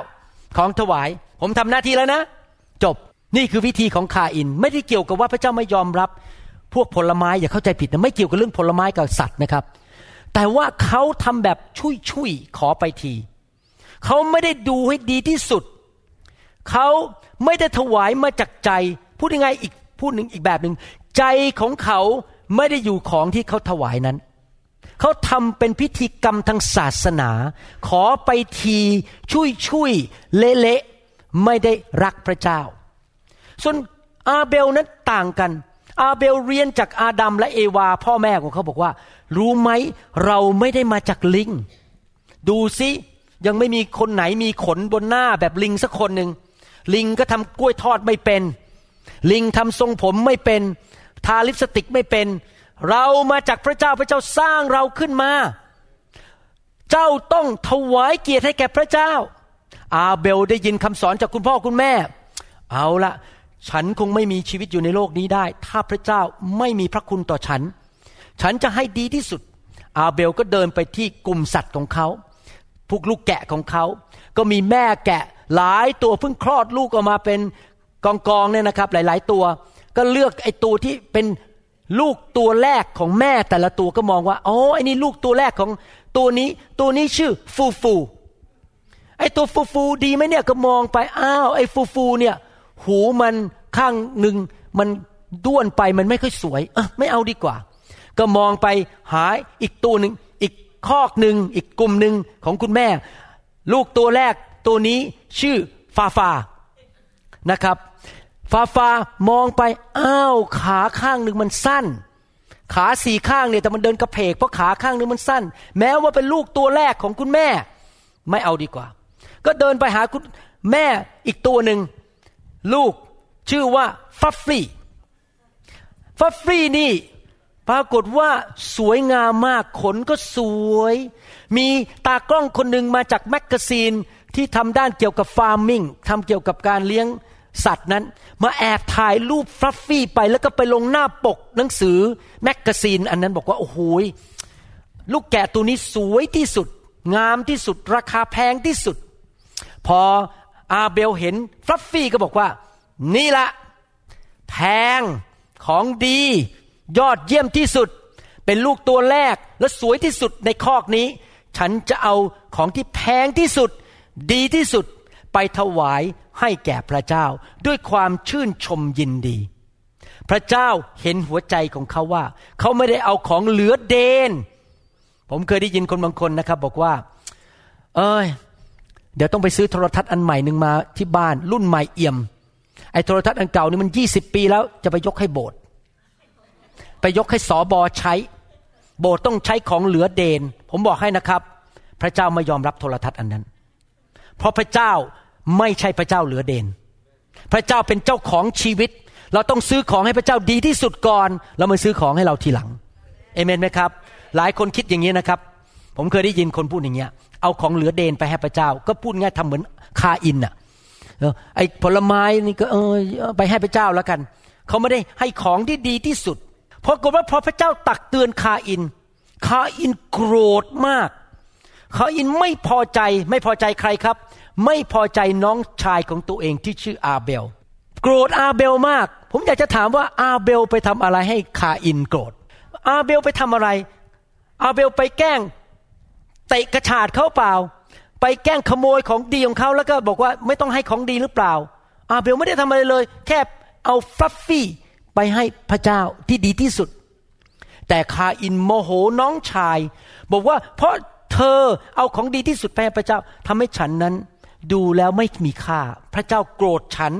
ของถวาย ผมทำหน้าที่แล้วนะ จบนี่คือวิธีของคาอิน ไม่ได้เกี่ยวกับว่าพระเจ้าไม่ยอมรับ พวกผลไม้อย่าเข้าใจผิดนะไม่เกี่ยวกับเรื่องผลไม้กับสัตว์นะครับ แต่ว่าเขาทำแบบชุยชุยๆขอไปที เขาไม่ได้ดูให้ดีที่สุด เขาไม่ได้ถวายมาจากใจ พูดยังไงอีกพูดหนึ่งอีกแบบหนึ่งใจของเขาไม่ได้อยู่ของที่เขาถวายนั้น เขาทำเป็นพิธีกรรมทางศาสนา ขอไปทีชุยชุยๆเละๆไม่ได้รักพระเจ้า ส่วนอาเบลนั้นต่างกัน อาเบลเรียนจากอาดัมและเอวา พ่อแม่ของเขาบอกว่า รู้ไหมเราไม่ได้มาจากลิง ดูสิยังไม่มีคนไหนมีขนบนหน้าแบบลิงสักคนหนึ่งลิงก็ทำกล้วยทอดไม่เป็น ลิงทำทรงผมไม่เป็น ทาลิปสติกไม่เป็น เรามาจากพระเจ้าพระเจ้าสร้างเราขึ้นมา เจ้าต้องถวายเกียรติให้แก่พระเจ้า อาเบลได้ยินคำสอนจากคุณพ่อคุณแม่ เอาละ ฉันคงไม่มีชีวิตอยู่ในโลกนี้ได้ ถ้าพระเจ้าไม่มีพระคุณต่อฉัน ฉันจะให้ดีที่สุด อาเบลก็เดินไปที่กลุ่มสัตว์ของเขา พวกลูกแกะของเขา ก็มีแม่แกะหลายตัวเพิ่งคลอดลูกออกมาเป็นกองกองๆเนี่ยนะครับ หลาย ๆ ตัว ก็เลือกไอ้ตัวที่เป็นลูกตัวแรกของแม่แต่ละตัวก็มองว่า อ๋อ ไอ้นี่ลูกตัวแรกของตัวนี้ ตัวนี้ชื่อฟูฟู ไอ้ตัวฟูฟูดีไหมเนี่ยก็มองไป อ้าว ไอ้ฟูฟูเนี่ย หูมันข้างหนึ่งมันด้วนไปมันไม่ค่อยสวย เออไม่เอาดีกว่า ก็มองไปหาอีกตัวหนึ่งอีกคอกหนึ่งอีกกลุ่มหนึ่งของคุณแม่ ลูกตัวแรกตัวนี้ชื่อฟาฟานะครับ ฟาฟามองไปอ้าวขาข้างหนึ่งมันสั้น ขาสี่ข้างเนี่ยแต่มันเดินกระเพกเพราะขาข้างหนึงมันสั้น แม้ว่าเป็นลูกตัวแรกของคุณแม่ ไม่เอาดีกว่า ก็เดินไปหาคุณแม่อีกตัวหนึ่ง ลูกชื่อว่าฟัฟฟี่ฟัฟฟี่นี่ปรากฏว่าสวยงามมากขนก็สวย มีตากล้องคนหนึ่งมาจาก magazine ที่ทำด้านเกี่ยวกับ farming ทำเกี่ยวกับการเลี้ยงสัตว์นั้น มาแอบถ่ายรูป Fluffy ไปแล้วก็ไปลงหน้าปกหนังสือ magazine อันนั้นบอกว่า โอ้โหลูกแกะตัวนี้สวยที่สุด งามที่สุดราคาแพงที่สุด พอ อาเบลเห็น Fluffy ก็บอกว่า นี่ละแพงของดี ยอดเยี่ยมที่สุด เป็นลูกตัวแรกและสวยที่สุดในคอกนี้ ฉันจะเอาของที่แพงที่สุด ดีที่สุด ไปถวายให้แก่พระเจ้า ด้วยความชื่นชมยินดี พระเจ้าเห็นหัวใจของเขาว่า เขาไม่ได้เอาของเหลือเดน ผมเคยได้ยินคนบางคนนะครับ บอกว่า เอ้ย เดี๋ยวต้องไปซื้อโทรทัศน์อันใหม่หนึ่งมาที่บ้านรุ่นใหม่เอี่ยม ไอ้โทรทัศน์อันเก่านี่มันยี่สิบปีแล้วจะไปยกให้โบสถ์ไปยกให้สอบอใช้ โบสถ์ต้องใช้ของเหลือเดน ผมบอกให้นะครับ พระเจ้าไม่ยอมรับโทรทัศน์อันนั้น เพราะพระเจ้าไม่ใช่พระเจ้าเหลือเดน พระเจ้าเป็นเจ้าของชีวิต เราต้องซื้อของให้พระเจ้าดีที่สุดก่อนแล้วมาซื้อของให้เราทีหลังเอเมนไหมครับ หลายคนคิดอย่างนี้นะครับ ผมเคยได้ยินคนพูดอย่างเงี้ย เอาของเหลือเดนไปให้พระเจ้า ก็พูดง่ายทำเหมือนคาอินอะไอ้ผลไม้นี่ก็เออไปให้พระเจ้าแล้วกัน เขาไม่ได้ให้ของที่ดีที่สุด เพราะกฏว่าพอพระเจ้าตักเตือนคาอิน คาอินโกรธมาก คาอินไม่พอใจไม่พอใจใครครับ ไม่พอใจน้องชายของตัวเองที่ชื่ออาเบล โกรธอาเบลมาก ผมอยากจะถามว่าอาเบลไปทำอะไรให้คาอินโกรธ อาเบลไปทำอะไร อาเบลไปแกล้ง เตะกระจาดเขาเปล่า ไปแกล้งขโมยของดีของเขาแล้วก็บอกว่าไม่ต้องให้ของดีหรือเปล่าอาเบลไม่ได้ทำอะไรเลย แค่เอา Fluffy ไปให้พระเจ้าที่ดีที่สุด แต่คาอินโมโหน้องชาย บอกว่าเพราะเธอเอาของดีที่สุดไปให้พระเจ้าทำให้ฉันนั้น ดูแล้วไม่มีค่า พระเจ้าโกรธฉัน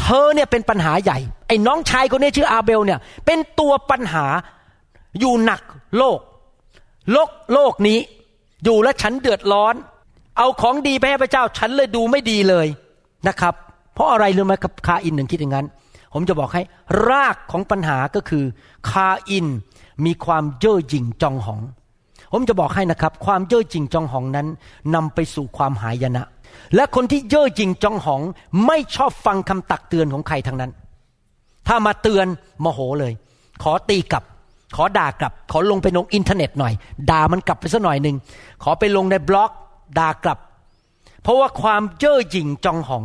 เธอเนี่ยเป็นปัญหาใหญ่ ไอ้น้องชายคนนี้ชื่ออาเบลเนี่ย เป็นตัวปัญหาอยู่หนักโลก โลกโลกนี้ อยู่แล้วฉันเดือดร้อน เอาของดีไปให้พระเจ้า ฉันเลยดูไม่ดีเลยนะครับ เพราะอะไรรู้ไหมครับคาอินหนึ่งคิดอย่างนั้น ผมจะบอกให้ รากของปัญหาก็คือคาอินมีความเย่อหยิ่งจองหอง ผมจะบอกให้นะครับ ความเย่อหยิ่งจองหองนั้นนำไปสู่ความหายนะ และคนที่เย่อหยิ่งจองหอง ไม่ชอบฟังคำตักเตือนของใครทั้งนั้น ถ้ามาเตือนโมโหเลย ขอตีกลับ ขอด่ากลับ ขอลงไปลงอินเทอร์เน็ตหน่อย ด่ามันกลับไปสักหน่อยหนึ่งขอไปลงในบล็อกด่ากลับ เพราะว่าความเย่อหยิ่งจองหอง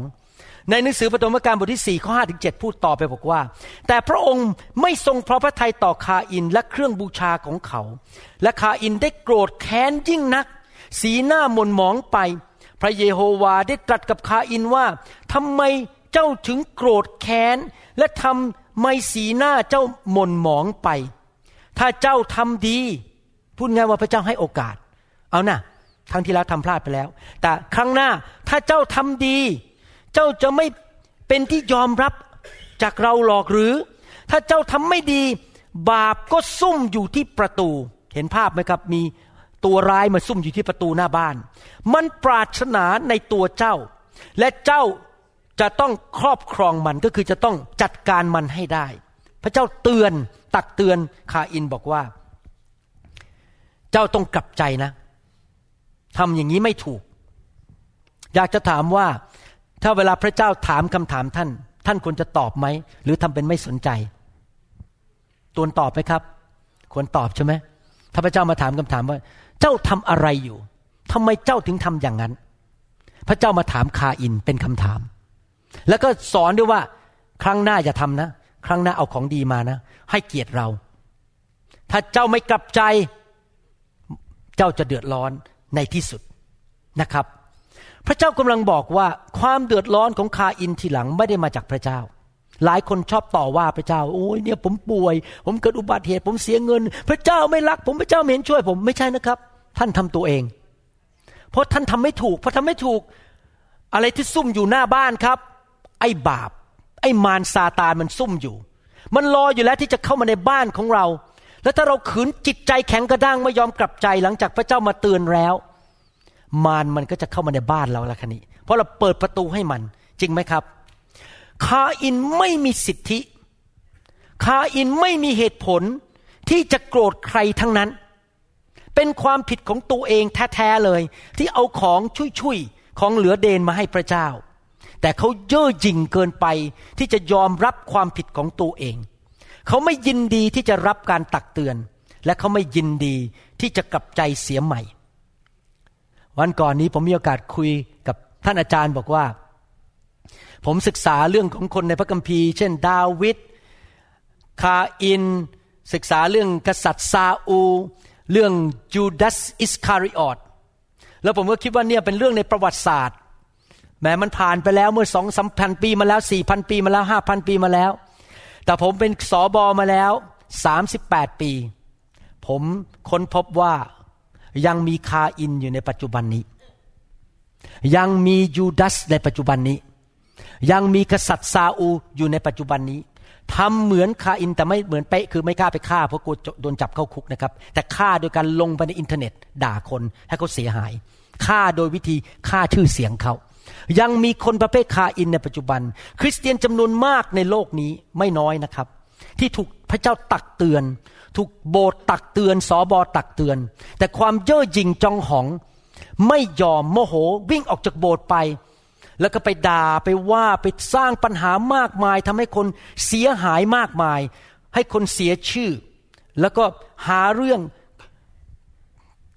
ในหนังสือปฐมกาลบทที่4ข้อ5ถึง7พูดต่อไปบอกว่า แต่พระองค์ไม่ทรงพอพระทัยต่อคาอินและเครื่องบูชาของเขา และคาอินได้โกรธแค้นยิ่งนัก สีหน้าหม่นหมองไป พระเยโฮวาได้ตรัสกับคาอินว่าทำไมเจ้าถึงโกรธแค้นและทำไมสีหน้าเจ้าหม่นหมองไป ถ้าเจ้าทำดี พูดง่ายว่าพระเจ้าให้โอกาส เอานะครั้งที่แล้วทำพลาดไปแล้ว แต่ครั้งหน้าถ้าเจ้าทำดี เจ้าจะไม่เป็นที่ยอมรับจากเราหรอกหรือ ถ้าเจ้าทำไม่ดี บาปก็ซุ่มอยู่ที่ประตู เห็นภาพไหมครับมีตัวร้ายมาซุ่มอยู่ที่ประตูหน้าบ้าน มันปรารถนาในตัวเจ้า และเจ้าจะต้องครอบครองมันก็คือจะต้องจัดการมันให้ได้ พระเจ้าเตือน ตักเตือนคาอินบอกว่า เจ้าต้องกลับใจนะทำอย่างนี้ไม่ถูก อยากจะถามว่า ถ้าเวลาพระเจ้าถามคำถามท่าน ท่านควรจะตอบไหม หรือทำเป็นไม่สนใจตัวตอบไหมครับ ควรตอบใช่ไหมถ้าพระเจ้ามาถามคำถามว่า เจ้าทำอะไรอยู่ทำไมเจ้าถึงทำอย่างนั้น พระเจ้ามาถามคาอินเป็นคำถาม แล้วก็สอนด้วยว่า ครั้งหน้าอย่าทำนะ ครั้งหน้าเอาของดีมานะ ให้เกียรติเรา ถ้าเจ้าไม่กลับใจ เจ้าจะเดือดร้อนในที่สุดนะครับ พระเจ้ากำลังบอกว่าความเดือดร้อนของคาอินทีหลังไม่ได้มาจากพระเจ้า หลายคนชอบต่อว่าพระเจ้า โอ้ยเนี่ยผมป่วย ผมเกิดอุบัติเหตุ ผมเสียเงิน พระเจ้าไม่รัก ผมพระเจ้าไม่เห็นช่วยผมไม่ใช่นะครับ ท่านทำตัวเอง เพราะท่านทำไม่ถูกเพราะทำไม่ถูก อะไรที่ซุ่มอยู่หน้าบ้านครับ ไอ้บาป ไอ้มารซาตานมันซุ่มอยู่ มันรออยู่แล้วที่จะเข้ามาในบ้านของเรา แล้วถ้าเราขืนจิตใจแข็งกระด้างไม่ยอมกลับใจหลังจากพระเจ้ามาเตือนแล้ว มารมันก็จะเข้ามาในบ้านเราละคันนี้ เพราะเราเปิดประตูให้มัน จริงไหมครับ คาอินไม่มีสิทธิ คาอินไม่มีเหตุผลที่จะโกรธใครทั้งนั้น เป็นความผิดของตัวเองแท้ๆเลย ที่เอาของชุยๆของเหลือเดนมาให้พระเจ้า แต่เขาเย่อหยิ่งเกินไปที่จะยอมรับความผิดของตัวเอง เขาไม่ยินดีที่จะรับการตักเตือน และเขาไม่ยินดีที่จะกลับใจเสียใหม่ วันก่อนนี้ผมมีโอกาสคุยกับท่านอาจารย์บอกว่า ผมศึกษาเรื่องของคนในพระคัมภีร์ เช่น ดาวิดคาอิน ศึกษาเรื่องกษัตริย์ซาอู เรื่องจูดาสอิสคาริออตแล้วผมก็คิดว่าเนี่ยเป็นเรื่องในประวัติศาสตร์ แม้มันผ่านไปแล้วเมื่อสองสามพันปีมาแล้วสี่พันปีมาแล้วห้าพันปีมาแล้ว แต่ผมเป็นสอบอมาแล้วสามสิบแปดปี ผมค้นพบว่ายังมีคาอินอยู่ในปัจจุบันนี้ ยังมียูดาสในปัจจุบันนี้ ยังมีกษัตริย์ซาอูอยู่ในปัจจุบันนี้ทำเหมือนคาอินแต่ไม่เหมือนเป๊ะคือไม่กล้าไปฆ่าเพราะกลัวโดนจับเข้าคุกนะครับ แต่ฆ่าโดยการลงไปในอินเทอร์เน็ต ด่าคนให้เขาเสียหายฆ่าโดยวิธีฆ่าชื่อเสียงเขา ยังมีคนประเภทคาอินในปัจจุบัน คริสเตียนจำนวนมากในโลกนี้ไม่น้อยนะครับ ที่ถูกพระเจ้าตักเตือน ถูกโบสถ์ตักเตือนสอบอตักเตือน แต่ความเย่อหยิ่งจองหอง ไม่ยอมโมโหวิ่งออกจากโบสถ์ไป แล้วก็ไปด่าไปว่าไปสร้างปัญหามากมายทำให้คนเสียหายมากมาย ให้คนเสียชื่อ แล้วก็หาเรื่อง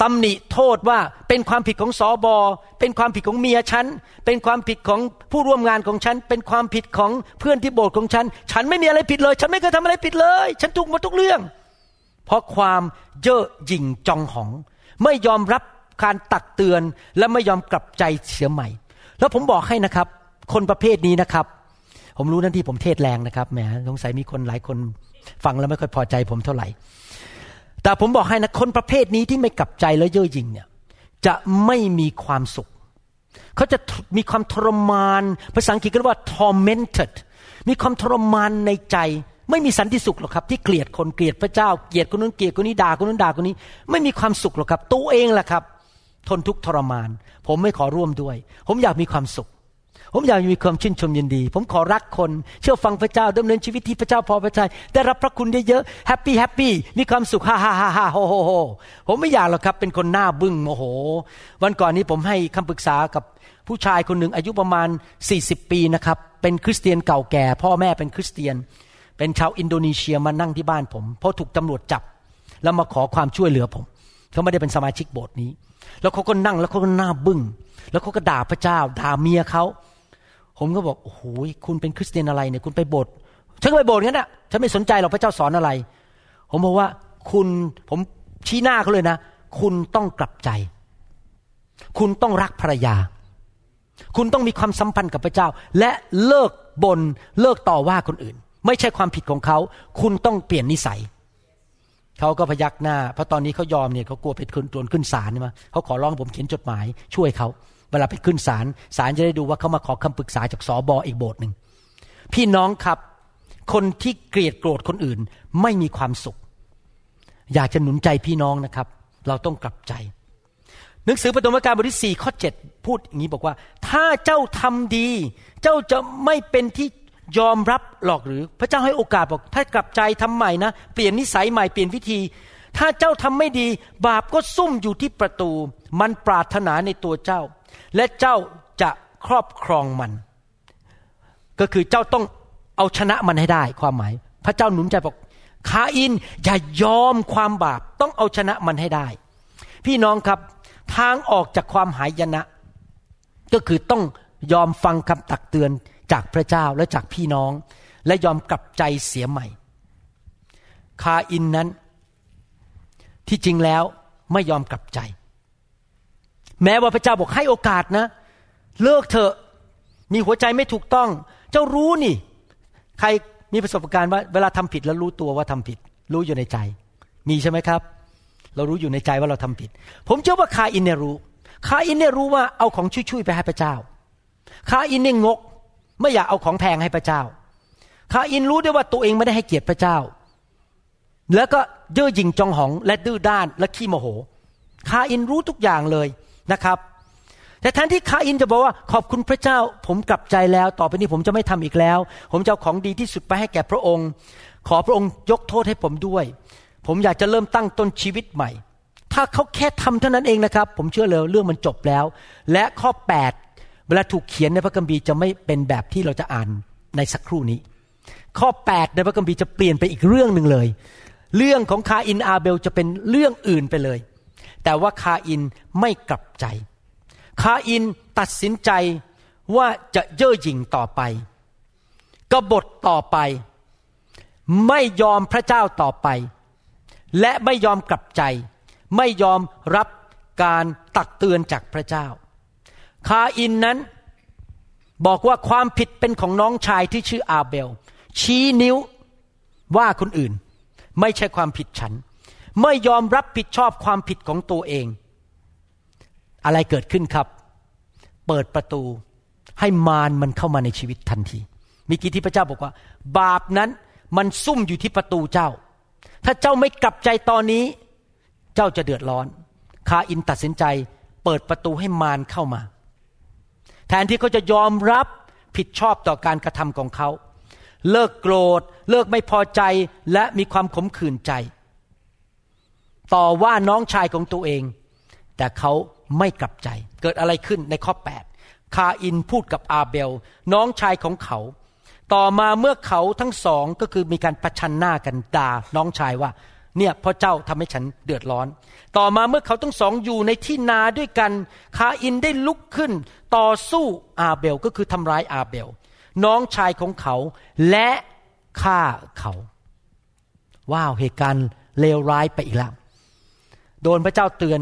ตำหนิโทษว่าเป็นความผิดของสอบอเป็นความผิดของเมียฉัน เป็นความผิดของผู้ร่วมงานของฉัน เป็นความผิดของเพื่อนที่โบสถ์ของฉัน ฉันไม่มีอะไรผิดเลย ฉันไม่เคยทำอะไรผิดเลย ฉันถูกหมดทุกเรื่อง เพราะความเย่อหยิ่งจองหอง ไม่ยอมรับการตักเตือนและไม่ยอมกลับใจเสียใหม่ แล้วผมบอกให้นะครับ คนประเภทนี้นะครับ ผมรู้นั่นที่ผมเทศแรงนะครับแหมสงสัยมีคนหลายคนฟังแล้วไม่ค่อยพอใจผมเท่าไหร่ แต่ผมบอกให้นะคนประเภทนี้ที่ไม่กลับใจและเย่อหยิ่งเนี่ยจะไม่มีความสุข เขาจะมีความทรมาน ภาษาอังกฤษก็เรียกว่า tormented มีความทรมานในใจ ไม่มีสันติสุขหรอกครับ ที่เกลียดคนเกลียดพระเจ้าเกลียดคนนู้นเกลียดคนนี้ด่าคนนู้นด่าคนนี้ ไม่มีความสุขหรอกครับ ตัวเองแหละครับ ทนทุกข์ทรมาน ผมไม่ขอร่วมด้วย ผมอยากมีความสุข ผมอยากมีความชื่นชมยินดี ผมขอรักคน เชื่อฟังพระเจ้าดำเนินชีวิตที่พระเจ้าพอพระทัยได้รับพระคุณเยอะๆ happy happyมีความสุขฮ่าฮ่าฮ่าฮ่าโฮโฮโฮผมไม่อยากหรอกครับ เป็นคนหน้าบึ้งโมโห วันก่อนนี้ผมให้คำปรึกษากับผู้ชายคนหนึ่งอายุประมาณ 40 ปีนะครับ เป็นคริสเตียนเก่าแก่ พ่อแม่เป็นคริสเตียน เป็นชาวอินโดนีเซียมานั่งที่บ้านผม เพราะถูกตำรวจจับ แล้วมาขอความช่วยเหลือผมเขาไม่ได้เป็นสมาชิกโบสถ์นี้ แล้วเขาก็นั่งแล้วเขาก็หน้าบึ้งแล้วเขาก็ด่าพระเจ้าด่าเมียเขาผมก็บอกโอ้โหคุณเป็นคริสเตียนอะไรเนี่ยคุณไปโบสถ์ฉันก็ไปโบสถ์งั้นน่ะฉันไม่สนใจหรอกพระเจ้าสอนอะไร ผมบอกว่าคุณผมชี้หน้าเขาเลยนะ คุณต้องกลับใจ คุณต้องรักภรรยา คุณต้องมีความสัมพันธ์กับพระเจ้า และเลิกบน่นเลิกต่อว่าคนอื่น ไม่ใช่ความผิดของเขา คุณต้องเปลี่ยนนิสัย เขาก็พยักหน้า เพราะตอนนี้เขายอมเนี่ยเขากลัวไปขึ้นตวนขึ้นศาลใช่ไหมเขาขอร้องผมเขียนจดหมายช่วยเขาเวลาไปขึ้นศาลศาลจะได้ดูว่าเขามาขอคำปรึกษาจากสอบออีกโบสถ์หนึ่งพี่น้องครับ คนที่เกลียดโกรธคนอื่นไม่มีความสุข อยากจะหนุนใจพี่น้องนะครับ เราต้องกลับใจ หนังสือปฐมกาลบทที่สี่ข้อเจ็ดพูดอย่างนี้บอกว่า ถ้าเจ้าทำดี เจ้าจะไม่เป็นที่ ยอมรับหรอกหรือ พระเจ้าให้โอกาสบอกถ้ากลับใจทำใหม่นะ เปลี่ยนนิสัยใหม่เปลี่ยนวิธี ถ้าเจ้าทำไม่ดี บาปก็ซุ่มอยู่ที่ประตู มันปรารถนาในตัวเจ้า และเจ้าจะครอบครองมัน ก็คือเจ้าต้องเอาชนะมันให้ได้ความหมาย พระเจ้าหนุนใจบอกคาอินอย่ายอมความบาปต้องเอาชนะมันให้ได้ พี่น้องครับทางออกจากความหายนะ ก็คือต้องยอมฟังคำตักเตือน จากพระเจ้าและจากพี่น้อง และยอมกลับใจเสียใหม่ คาอินนั้น ที่จริงแล้วไม่ยอมกลับใจ แม้ว่าพระเจ้าบอกให้โอกาสนะ เลิกเถอะมีหัวใจไม่ถูกต้อง เจ้ารู้นี่ ใครมีประสบการณ์ว่าเวลาทำผิดแล้วรู้ตัวว่าทำผิด รู้อยู่ในใจ มีใช่ไหมครับ เรารู้อยู่ในใจว่าเราทำผิด ผมเชื่อว่าคาอินเนี่ยรู้ คาอินเนี่ยรู้ว่าเอาของชุยๆไปให้พระเจ้า คาอินเนี่ยงก ไม่อยากเอาของแพงให้พระเจ้า คาอินรู้ด้วยว่าตัวเองไม่ได้ให้เกียรติพระเจ้า แล้วก็เย่อหยิ่งจองหอง และดื้อด้านและขี้โมโห คาอินรู้ทุกอย่างเลยนะครับ แต่แทนที่คาอินจะบอกว่าขอบคุณพระเจ้า ผมกลับใจแล้ว ต่อไปนี้ผมจะไม่ทำอีกแล้ว ผมจะเอาของดีที่สุดไปให้แก่พระองค์ ขอพระองค์ยกโทษให้ผมด้วย ผมอยากจะเริ่มตั้งต้นชีวิตใหม่ถ้าเขาแค่ทำเท่านั้นเองนะครับ ผมเชื่อเลยเรื่องมันจบแล้ว และข้อ 8 วลาถูกเขียนในพระคัมภีร์จะไม่เป็นแบบที่เราจะอ่านในสักครู่นี้ ข้อ 8 ในพระคัมภีร์จะเปลี่ยนไปอีกเรื่องหนึ่งเลย เรื่องของคาอินอาเบลจะเป็นเรื่องอื่นไปเลย แต่ว่าคาอินไม่กลับใจ คาอินตัดสินใจว่าจะเย่อหยิ่งต่อไป กบฏต่อไป ไม่ยอมพระเจ้าต่อไป และไม่ยอมกลับใจ ไม่ยอมรับการตักเตือนจากพระเจ้า คาอินนั้นบอกว่าความผิดเป็นของน้องชายที่ชื่ออาเบล ชี้นิ้วว่าคนอื่น ไม่ใช่ความผิดฉัน ไม่ยอมรับผิดชอบความผิดของตัวเอง อะไรเกิดขึ้นครับ เปิดประตูให้มารมันเข้ามาในชีวิตทันทีมีกี่ที่พระเจ้าบอกว่า บาปนั้นมันซุ่มอยู่ที่ประตูเจ้า ถ้าเจ้าไม่กลับใจตอนนี้ เจ้าจะเดือดร้อน คาอินตัดสินใจ เปิดประตูให้มารเข้ามา แทนที่เขาจะยอมรับผิดชอบต่อการกระทำของเขา เลิกโกรธ เลิกไม่พอใจและมีความขมขื่นใจ ต่อว่าน้องชายของตัวเอง แต่เขาไม่กลับใจ เกิดอะไรขึ้นในข้อ 8 คาอินพูดกับอาเบล น้องชายของเขา ต่อมาเมื่อเขาทั้งสองก็คือมีการประชันหน้ากันด่าน้องชายว่าเนี่ยพราะเจ้าทำให้ฉันเดือดร้อน ต่อมาเมื่อเขาทั้งสองอยู่ในที่นาด้วยกัน คาอินได้ลุกขึ้น ต่อสู้อาเบลก็คือทำร้ายอาเบล น้องชายของเขาและฆ่าเขา ว้าวเหตุการณ์เลวร้ายไปอีกแล้วโดนพระเจ้าเตือน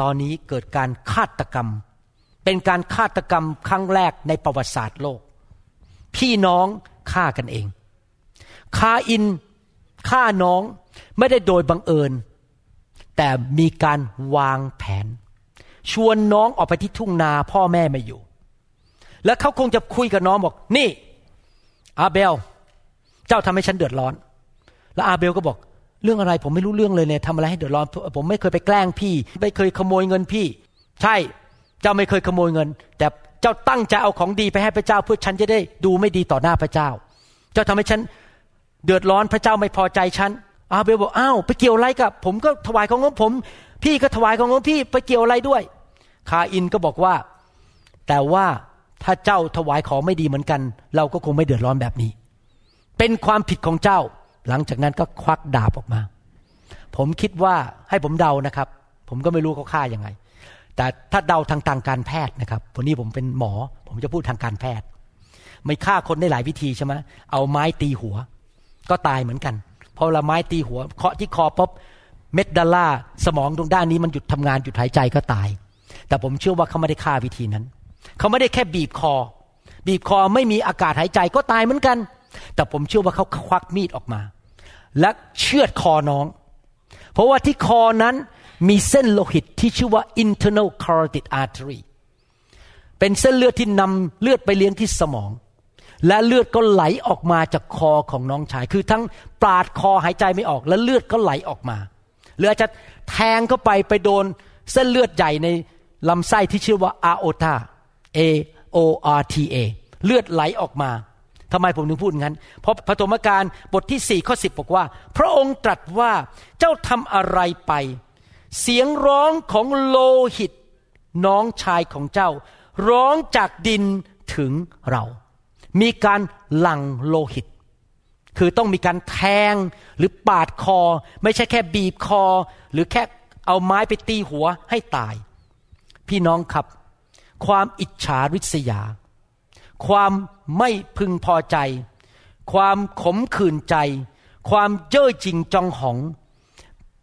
ตอนนี้เกิดการฆาตกรรม เป็นการฆาตกรรมครั้งแรกในประวัติศาสตร์โลก พี่น้องฆ่ากันเองคาอินฆ่าน้องไม่ได้โดยบังเอิญ แต่มีการวางแผน ชวนน้องออกไปที่ทุ่งนาพ่อแม่ไม่อยู่ แล้วเขาคงจะคุยกับน้องบอก นี่ อาเบล เจ้าทำให้ฉันเดือดร้อน แล้วอาเบลก็บอก เรื่องอะไรผมไม่รู้เรื่องเลยเนี่ยทำอะไรให้เดือดร้อน ผมไม่เคยไปแกล้งพี่ ไม่เคยขโมยเงินพี่ ใช่ เจ้าไม่เคยขโมยเงิน แต่เจ้าตั้งใจเอาของดีไปให้พระเจ้า เพื่อฉันจะได้ดูไม่ดีต่อหน้าพระเจ้า เจ้าทำให้ฉันเดือดร้อนพระเจ้าไม่พอใจฉันอาเบลบอกอ้าวไปเกี่ยวอะไรกับ ผมก็ถวายของของผม พี่ก็ถวายของของพี่ไปเกี่ยวอะไรด้วย คาอินก็บอกว่า แต่ว่าถ้าเจ้าถวายของไม่ดีเหมือนกัน เราก็คงไม่เดือดร้อนแบบนี้ เป็นความผิดของเจ้า หลังจากนั้นก็ควักดาบออกมา ผมคิดว่าให้ผมเดานะครับ ผมก็ไม่รู้เขาฆ่ายังไง แต่ถ้าเดาทางทางการแพทย์นะครับวันนี้ผมเป็นหมอ ผมจะพูดทางการแพทย์ ไม่ฆ่าคนได้หลายวิธีใช่ไหมเอาไม้ตีหัว ก็ตายเหมือนกันพอละไม้ตีหัวเคาะที่คอปุ๊บเม็ดดัลล่าสมองตรงด้านนี้มันหยุดทำงานหยุดหายใจก็ตาย แต่ผมเชื่อว่าเขาไม่ได้ฆ่าวิธีนั้น เขาไม่ได้แค่บีบคอ บีบคอไม่มีอากาศหายใจก็ตายเหมือนกัน แต่ผมเชื่อว่าเขาควักมีดออกมา และเชือดคอน้อง เพราะว่าที่คอนั้นมีเส้นโลหิตที่ชื่อว่า internal carotid artery เป็นเส้นเลือดที่นำเลือดไปเลี้ยงที่สมอง และเลือดก็ไหลออกมาจากคอของน้องชาย คือทั้งปาดคอหายใจไม่ออก และเลือดก็ไหลออกมา หรืออาจจะแทงเข้าไปไปโดนเส้นเลือดใหญ่ใน ลำไส้ที่ชื่อว่า aorta A O R T A เลือดไหลออกมาทำไมผมถึงพูดงั้น เพราะพระธรรมการบทที่สี่ข้อสิบบอกว่า พระองค์ตรัสว่าเจ้าทำอะไรไป เสียงร้องของโลหิต น้องชายของเจ้า ร้องจากดินถึงเรา มีการหลั่งโลหิต คือต้องมีการแทงหรือปาดคอ ไม่ใช่แค่บีบคอ หรือแค่เอาไม้ไปตีหัวให้ตาย พี่น้องครับ ความอิจฉาริษยา ความไม่พึงพอใจ ความขมขื่นใจ ความเย่อจริงจองหอง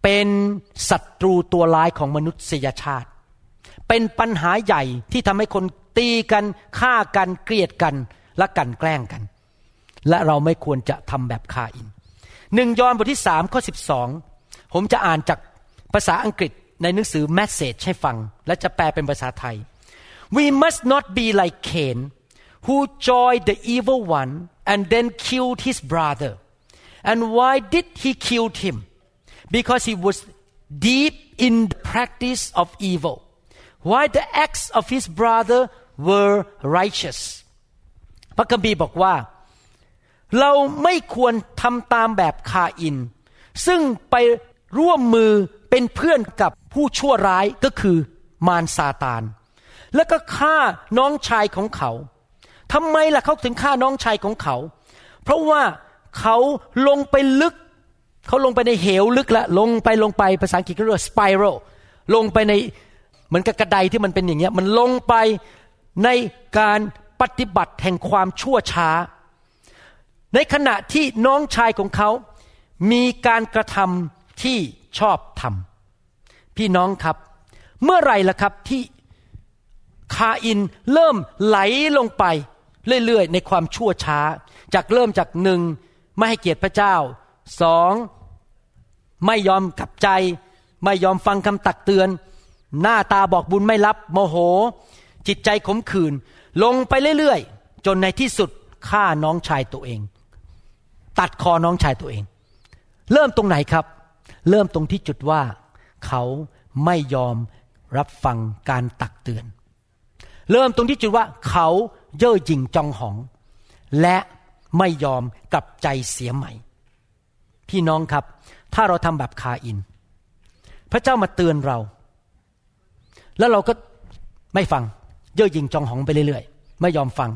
เป็นศัตรูตัวร้ายของมนุษยชาติ เป็นปัญหาใหญ่ที่ทำให้คนตีกันฆ่ากันเกลียดกันและกันแกล้งกัน และเราไม่ควรจะทำแบบคาอินหนึ่งยอห์นบทที่สามข้อสิบสองผมจะอ่านจากภาษาอังกฤษ ในหนังสือ Message ให้ฟัง และจะแปลเป็นภาษาไทย We must not be like Cain who joined the evil one and then killed his brother and why did he kill him because he was deep in the practice of evil while the acts of his brother were righteous พระคัมภีร์บอกว่า เราไม่ควรทำตามแบบคาอิน ซึ่งไปร่วมมือเป็นเพื่อนกับ ผู้ชั่วร้ายก็คือมารซาตาน แล้วก็ฆ่าน้องชายของเขาทำไมล่ะเขาถึงฆ่าน้องชายของเขา เพราะว่าเขาลงไปลึก เขาลงไปในเหวลึกล้วลงไปลงไปภาษาอังกฤษเขาเรียกว่า spiral ลงไปในเหมือนกับกระไดที่มันเป็นอย่างเงี้ยมันลงไปในการปฏิบัติแห่งความชั่วช้า ในขณะที่น้องชายของเขา มีการกระทำที่ชอบทำ พี่น้องครับ เมื่อไรล่ะครับที่คาอินเริ่มไหลลงไป เรื่อยๆ ในความชั่วช้า จากเริ่มจากหนึ่งไม่ให้เกียรติพระเจ้าสองไม่ยอมกลับใจ ไม่ยอมฟังคำตักเตือน หน้าตาบอกบุญไม่รับโมโห จิตใจขมขื่นลงไปเรื่อยๆ จนในที่สุดฆ่าน้องชายตัวเอง ตัดคอน้องชายตัวเอง เริ่มตรงไหนครับ เริ่มตรงที่จุดว่า เขาไม่ยอมรับฟังการตักเตือน เริ่มตรงที่จุดว่าเขาเย่อหยิ่งจองหอง และไม่ยอมกลับใจเสียใหม่ พี่น้องครับ ถ้าเราทำแบบคาอิน พระเจ้ามาเตือนเรา แล้วเราก็ไม่ฟัง เย่อหยิ่งจองหองไปเรื่อยๆ ไม่ยอมฟัง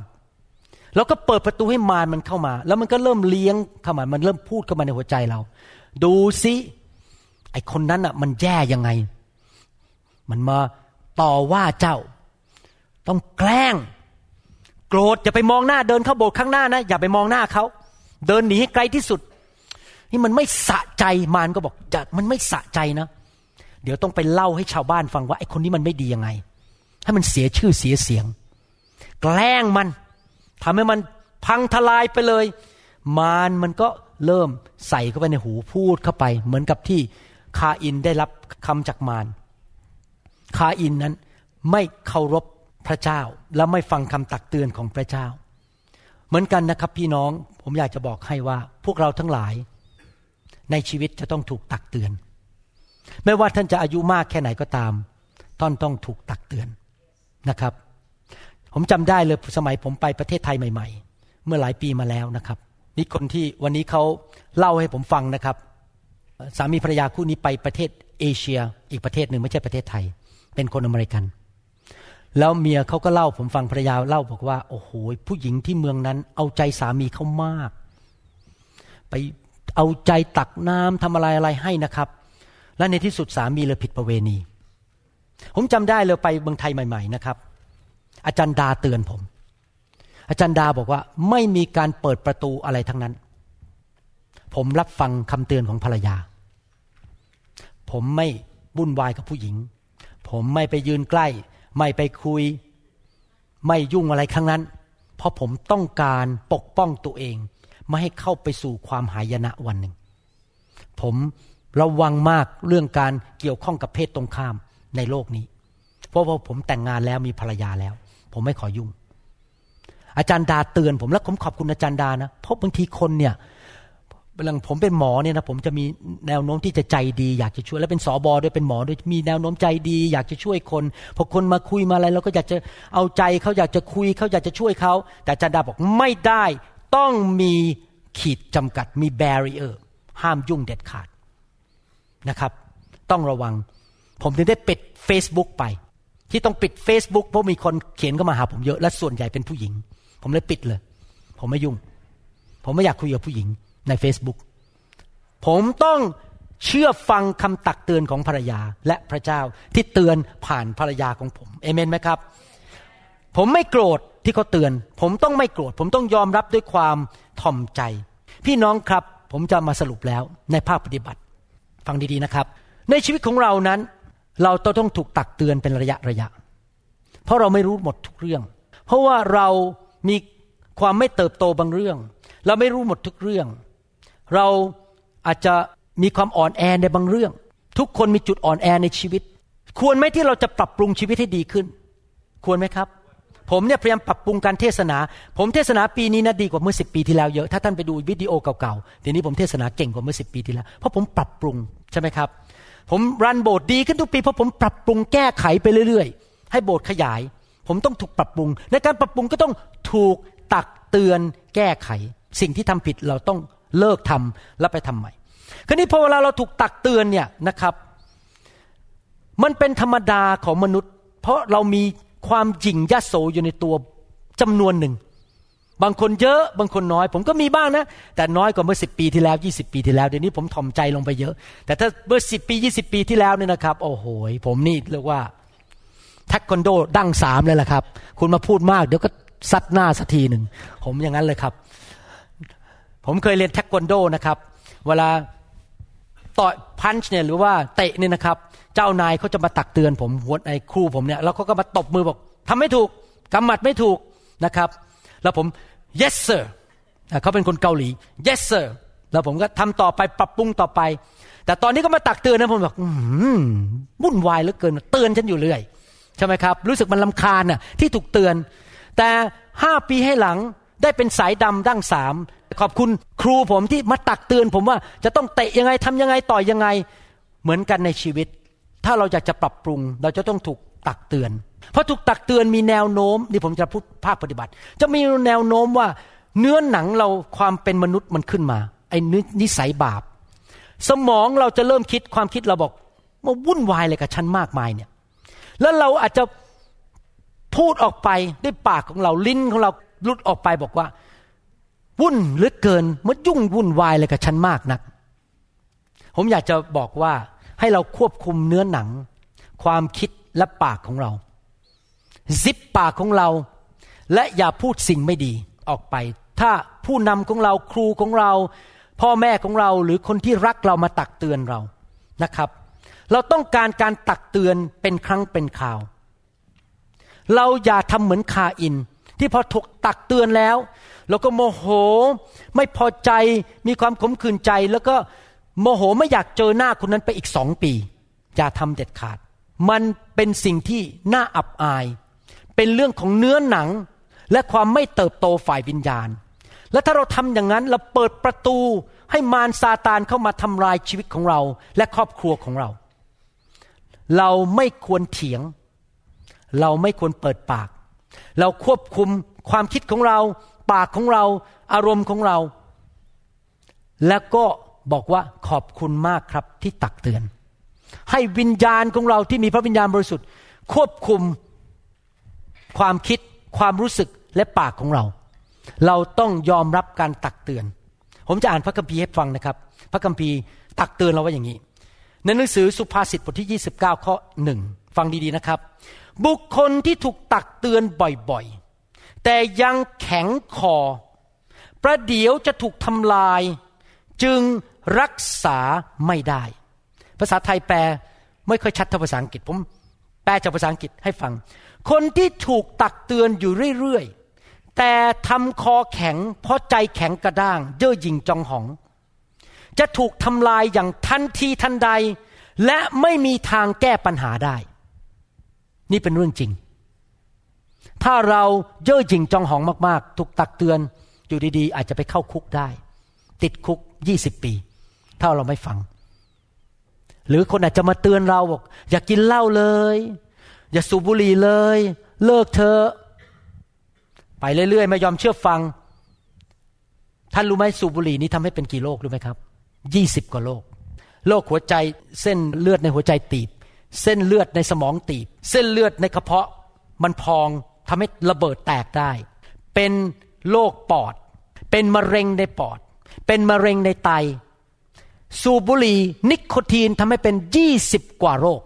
เราก็เปิดประตูให้มารมันเข้ามา แล้วมันก็เริ่มเลี้ยงเข้ามา มันเริ่มพูดเข้ามาในหัวใจเรา ดูซิ ไอคนนั้นอะมันแย่ยังไง มันมาต่อว่าเจ้า ต้องแกล้ง โกรธอย่าไปมองหน้าเดินเข้าโบสถ์ข้างหน้านะอย่าไปมองหน้าเขาเดินหนีให้ไกลที่สุด นี่มันไม่สะใจมารก็บอกจะมันไม่สะใจนะ เดี๋ยวต้องไปเล่าให้ชาวบ้านฟังว่าไอ้คนนี้มันไม่ดียังไง ให้มันเสียชื่อเสียเสียง แกล้งมันทำให้มันพังทลายไปเลย มารมันก็เริ่มใส่เข้าไปในหูพูดเข้าไป เหมือนกับที่ คาอินได้รับคำจากมารคาอินนั้นไม่เคารพพระเจ้าและไม่ฟังคำตักเตือนของพระเจ้า เหมือนกันนะครับพี่น้องผมอยากจะบอกให้ว่าพวกเราทั้งหลาย ในชีวิตจะต้องถูกตักเตือน ไม่ว่าท่านจะอายุมากแค่ไหนก็ตามท่านต้องถูกตักเตือนนะครับ ผมจำได้เลยสมัยผมไปประเทศไทยใหม่ ๆ เมื่อหลายปีมาแล้วนะครับนี่คนที่วันนี้เขาเล่าให้ผมฟังนะครับ สามีภรรยาคู่นี้ไปประเทศเอเชีย อีกประเทศหนึ่งไม่ใช่ประเทศไทย เป็นคนอเมริกัน แล้วเมียเขาก็เล่าผมฟังภรรยาเล่าบอกว่า โอ้โหผู้หญิงที่เมืองนั้น เอาใจสามีเขามาก ไปเอาใจตักน้ำทำอะไรอะไรให้นะครับ และในที่สุดสามีเลยผิดประเวณี ผมจำได้เลยไปเมืองไทยใหม่ ๆ นะครับ อาจารย์ดาเตือนผม อาจารย์ดาบอกว่าไม่มีการเปิดประตูอะไรทั้งนั้น ผมรับฟังคำเตือนของภรรยา ผมไม่วุ่นวายกับผู้หญิง ผมไม่ไปยืนใกล้ ไม่ไปคุย ไม่ยุ่งอะไรครั้งนั้น เพราะผมต้องการปกป้องตัวเอง ไม่ให้เข้าไปสู่ความหายนะวันหนึ่ง ผมระวังมากเรื่องการเกี่ยวข้องกับเพศตรงข้ามในโลกนี้ เพราะว่าผมแต่งงานแล้วมีภรรยาแล้ว ผมไม่ขอยุ่ง อาจารย์ดาเตือนผมและผมขอบคุณอาจารย์ดานะเพราะบางทีคนเนี่ย เวลาผมเป็นหมอเนี่ยนะผมจะมีแนวโน้มที่จะใจดี อยากจะช่วย และเป็นสอบอด้วยเป็นหมอด้วยมีแนวโน้มใจดี อยากจะช่วยคนพอคนมาคุยมาอะไรเราก็อยากจะเอาใจเขาอยากจะคุยเขาอยากจะช่วยเขา แต่จารย์ดาบอกไม่ได้ต้องมีขีดจำกัดมีแบร r เออร์ห้ามยุ่งเด็ดขาดนะครับ ต้องระวัง ผมถึงได้ปิด Facebook ไป ที่ต้องปิด Facebook เพราะมีคนเขียนเข้ามาหาผมเยอะและส่วนใหญ่เป็นผู้หญิง ผมเลยปิดเลย ผมไม่ยุ่ง ผมไม่อยากคุยกับผู้หญิง ใน Facebook ผมต้องเชื่อฟังคำตักเตือนของภรรยาและพระเจ้าที่เตือนผ่านภรรยาของผมเอเมนไหมครับ ผมไม่โกรธที่เขาเตือน ผมต้องไม่โกรธ ผมต้องยอมรับด้วยความถ่อมใจ พี่น้องครับผมจะมาสรุปแล้วในภาคปฏิบัติ ฟังดีๆนะครับ ในชีวิตของเรานั้น เราต้องถูกตักเตือนเป็นระยะระยะ เพราะเราไม่รู้หมดทุกเรื่อง เพราะว่าเรามีความไม่เติบโตบางเรื่อง เราไม่รู้หมดทุกเรื่อง เราอาจจะมีความอ่อนแอในบางเรื่อง ทุกคนมีจุดอ่อนแอในชีวิต ควรไหมที่เราจะปรับปรุงชีวิตให้ดีขึ้น ควรไหมครับ ผมเนี่ยพยายามปรับปรุงการเทศนา ผมเทศนาปีนี้นะดีกว่าเมื่อสิปีที่แล้วเยอะ ถ้าท่านไปดูวิดีโอเก่าๆทีนี้ผมเทศนาเก่งกว่าเมื่อสิปีที่แล้ว เพราะผมปรับปรุงใช่ไหมครับ ผมรันโบสถ์ดีขึ้นทุกปีเพราะผมปรับปรุงแก้ไขไปเรื่อยๆ ให้โบสถ์ขยาย ผมต้องถูกปรับปรุง ในการปรับปรุงก็ต้องถูกตักเตือนแก้ไข สิ่งที่ทำผิดเราต้องเลิกทำแล้วไปทำใหม่คราวนี้พอเวลาเราถูกตักเตือนเนี่ยนะครับ มันเป็นธรรมดาของมนุษย์ เพราะเรามีความหยิ่งยโสอยู่ในตัวจำนวนหนึ่ง บางคนเยอะบางคนน้อย ผมก็มีบ้างนะ แต่น้อยกว่าเมื่อสิปีที่แล้วยี่สิปีที่แล้วเดี๋ยวนี้ผมถ่อมใจลงไปเยอะ แต่ถ้าเมื่อสิปียี่สิปีที่แล้วเนี่ยนะครับ โอ้โหผมนี่เรียกว่าแท็กคอนโดดั้งสามเลยแหละครับ คุณมาพูดมากเดี๋ยวก็ซัดหน้าสักทีหนึ่ง ผมอย่างนั้นเลยครับ ผมเคยเรียนแท็กคอนโดนะครับ เวลาต่อยพันช์เนี่ยหรือว่าเตะเนี่ยนะครับ เจ้านายเขาจะมาตักเตือนผมหัวไอ้ครูผมเนี่ยแล้วเขาก็มาตบมือบอกทำไม่ถูกกำหมัดไม่ถูกนะครับ แล้วผม yes sir เขาเป็นคนเกาหลี yes sir แล้วผมก็ทำต่อไปปรับปรุงต่อไป แต่ตอนนี้ก็มาตักเตือนนะผมบอกวุ่นวายเหลือเกินเตือนฉันอยู่เรื่อยใช่ไหมครับ รู้สึกมันลำคาญน่ะที่ถูกเตือน แต่ห้าปีให้หลัง ได้เป็นสายดำดั้งสามขอบคุณครูผมที่มาตักเตือนผมว่าจะต้องเตะยังไงทำยังไงต่อยยังไง เหมือนกันในชีวิต ถ้าเราอยากจะปรับปรุง เราจะต้องถูกตักเตือน เพราะถูกตักเตือนมีแนวโน้มนี่ผมจะพูดภาคปฏิบัติ จะมีแนวโน้มว่า เนื้อหนังเราความเป็นมนุษย์มันขึ้นมา ไอ้นิสัยบาป สมองเราจะเริ่มคิดความคิดเราบอกมาวุ่นวายเลยกับฉันมากมายเนี่ย แล้วเราอาจจะพูดออกไปด้วยปากของเราลิ้นของเรา ลุดออกไปบอกว่า วุ่นเหลือเกินมันยุ่งวุ่นวายเลยกับฉันมากนัก ผมอยากจะบอกว่าให้เราควบคุมเนื้อหนัง ความคิดและปากของเราซิปปากของเรา และอย่าพูดสิ่งไม่ดีออกไป ถ้าผู้นำของเราครูของเรา พ่อแม่ของเราหรือคนที่รักเรามาตักเตือนเรานะครับ เราต้องการการตักเตือนเป็นครั้งเป็นคราว เราอย่าทำเหมือนคาอิน ที่พอถูกตักเตือนแล้ว เราก็โมโหไม่พอใจมีความขมขื่นใจ แล้วก็โมโหไม่อยากเจอหน้าคนนั้นไปอีกสองปี อย่าทำเด็ดขาด มันเป็นสิ่งที่น่าอับอาย เป็นเรื่องของเนื้อหนังและความไม่เติบโตฝ่ายวิญญาณ และถ้าเราทำอย่างนั้นเราเปิดประตูให้มารซาตานเข้ามาทำลายชีวิตของเราและครอบครัวของเรา เราไม่ควรเถียง เราไม่ควรเปิดปาก เราควบคุมความคิดของเรา ปากของเรา อารมณ์ของเรา แล้วก็บอกว่าขอบคุณมากครับที่ตักเตือน ให้วิญญาณของเราที่มีพระวิญญาณบริสุทธิ์ ควบคุมความคิด ความรู้สึกและปากของเรา เราต้องยอมรับการตักเตือน ผมจะอ่านพระคัมภีร์ให้ฟังนะครับ พระคัมภีร์ตักเตือนเราว่าอย่างนี้ในหนังสือสุภาษิตบทที่ 29 ข้อหนึ่งฟังดีๆนะครับ บุคคลที่ถูกตักเตือนบ่อยๆ แต่ยังแข็งคอ ประเดี๋ยวจะถูกทำลาย จึงรักษาไม่ได้ ภาษาไทยแปลไม่ค่อยชัดเท่าภาษาอังกฤษ ผมแปลจากภาษาอังกฤษให้ฟัง คนที่ถูกตักเตือนอยู่เรื่อยๆ แต่ทำคอแข็ง เพราะใจแข็งกระด้าง เย่อหยิ่งจองหอง จะถูกทำลายอย่างทันทีทันใด และไม่มีทางแก้ปัญหาได้ นี่เป็นเรื่องจริง ถ้าเราเย่อหยิ่งจองหองมากๆ ถูกตักเตือนอยู่ดีๆ อาจจะไปเข้าคุกได้ ติดคุกยี่สิบปี ถ้าเราไม่ฟัง หรือคนอาจจะมาเตือนเราบอกอย่ากกินเหล้าเลย อย่าสูบบุหรี่เลย เลิกเธอะไปเรื่อยๆ ไม่ยอมเชื่อฟัง ท่านรู้ไหมสูบบุหรี่นี้ทำให้เป็นกี่โรครู้ไหมครับยี่สิบกว่าโรคโรคหัวใจเส้นเลือดในหัวใจตีบ เส้นเลือดในสมองตีบ เส้นเลือดในกระเพาะมันพองทำให้ระเบิดแตกได้ เป็นโรคปอด เป็นมะเร็งในปอด เป็นมะเร็งในไต สูบบุหรี่นิโคตีนทำให้เป็นยี่สิบกว่าโรค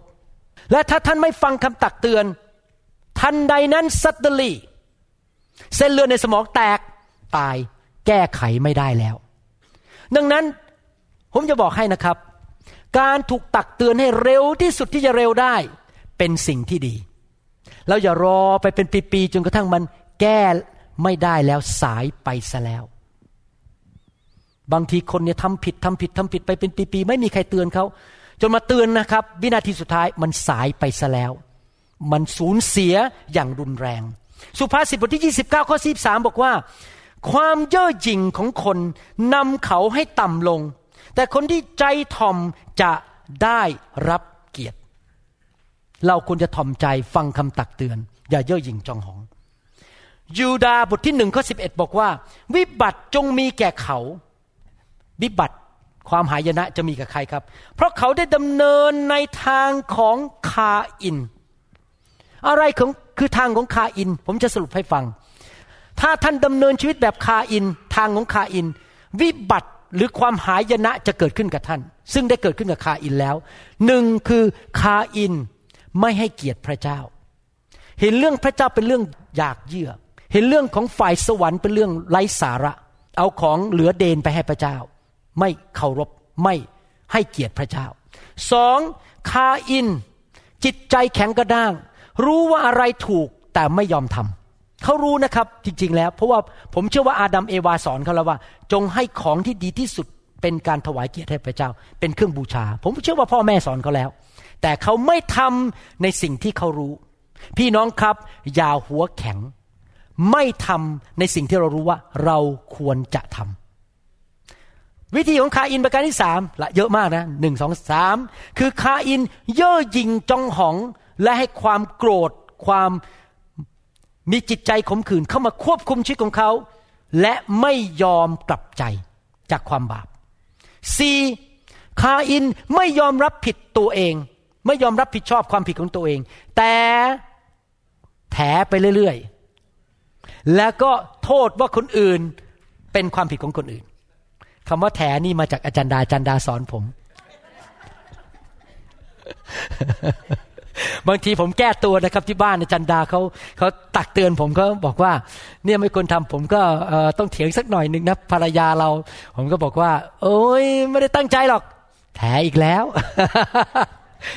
และถ้าท่านไม่ฟังคำตักเตือน ทันใดนั้นซัตเตลีเส้นเลือดในสมองแตกตายแก้ไขไม่ได้แล้ว ดังนั้นผมจะบอกให้นะครับ การถูกตักเตือนให้เร็วที่สุดที่จะเร็วได้ เป็นสิ่งที่ดีเราอย่ารอไปเป็นปีๆจนกระทั่งมันแก้ไม่ได้แล้วสายไปซะแล้ว บางทีคนเนี่ยทำผิดทำผิดทำผิดไปเป็นปีๆไม่มีใครเตือนเขาจนมาเตือนนะครับ วินาทีสุดท้ายมันสายไปซะแล้ว มันสูญเสียอย่างรุนแรง สุภาษิตบทที่ 29 ข้อ 43 บอกว่า ความเย่อหยิ่งของคนนำเขาให้ต่ำลง แต่คนที่ใจถ่อมจะได้รับเกียรติ เราควรจะถ่อมใจฟังคำตักเตือน อย่าเย่อหยิ่งจองหอง ยูดาบทที่หนึ่งข้อสิบเอ็ดบอกว่า วิบัติจงมีแก่เขา วิบัติความหายนะจะมีกับใครครับ เพราะเขาได้ดำเนินในทางของคาอิน อะไรของคือทางของคาอิน ผมจะสรุปให้ฟัง ถ้าท่านดำเนินชีวิตแบบคาอิน ทางของคาอิน วิบัติ หรือความหายนะจะเกิดขึ้นกับท่าน ซึ่งได้เกิดขึ้นกับคาอินแล้วหนึ่งคือคาอินไม่ให้เกียรติพระเจ้า เห็นเรื่องพระเจ้าเป็นเรื่องอยากเยื่อ เห็นเรื่องของฝ่ายสวรรค์เป็นเรื่องไร้สาระ เอาของเหลือเดนไปให้พระเจ้า ไม่เคารพไม่ให้เกียรติพระเจ้าสองคาอิน จิตใจแข็งกระด้าง รู้ว่าอะไรถูกแต่ไม่ยอมทำ เขารู้นะครับจริงๆแล้ว เพราะว่าผมเชื่อว่าอาดัมเอวาสอนเขาแล้วว่า จงให้ของที่ดีที่สุดเป็นการถวายเกียรติให้พระเจ้า เป็นเครื่องบูชา ผมเชื่อว่าพ่อแม่สอนเขาแล้ว แต่เขาไม่ทำในสิ่งที่เขารู้ พี่น้องครับ อย่าหัวแข็ง ไม่ทำในสิ่งที่เรารู้ว่า เราควรจะทำวิธีของคาอินประการที่สามละเยอะมากนะหนึ่งสองสามคือคาอินเย่อหยิ่งจองหองและให้ความโกรธความ มีจิตใจขมขื่นเข้ามาควบคุมชีวิตของเขา และไม่ยอมกลับใจจากความบาปสี่คาอินไม่ยอมรับผิดตัวเอง ไม่ยอมรับผิดชอบความผิดของตัวเอง แต่แถไปเรื่อยๆ แล้วก็โทษว่าคนอื่นเป็นความผิดของคนอื่นคำว่าแถนี่มาจากอาจารย์ดาอาจารย์ดาสอนผม บางทีผมแก้ตัวนะครับที่บ้านจารย์ดาเขาเขาตักเตือนผมเขาบอกว่า เนี่ยไม่ควรทำผมก็ต้องเถียงสักหน่อยหนึ่งนะภรรยาเรา ผมก็บอกว่า โอ้ยไม่ได้ตั้งใจหรอกแถอีกแล้ว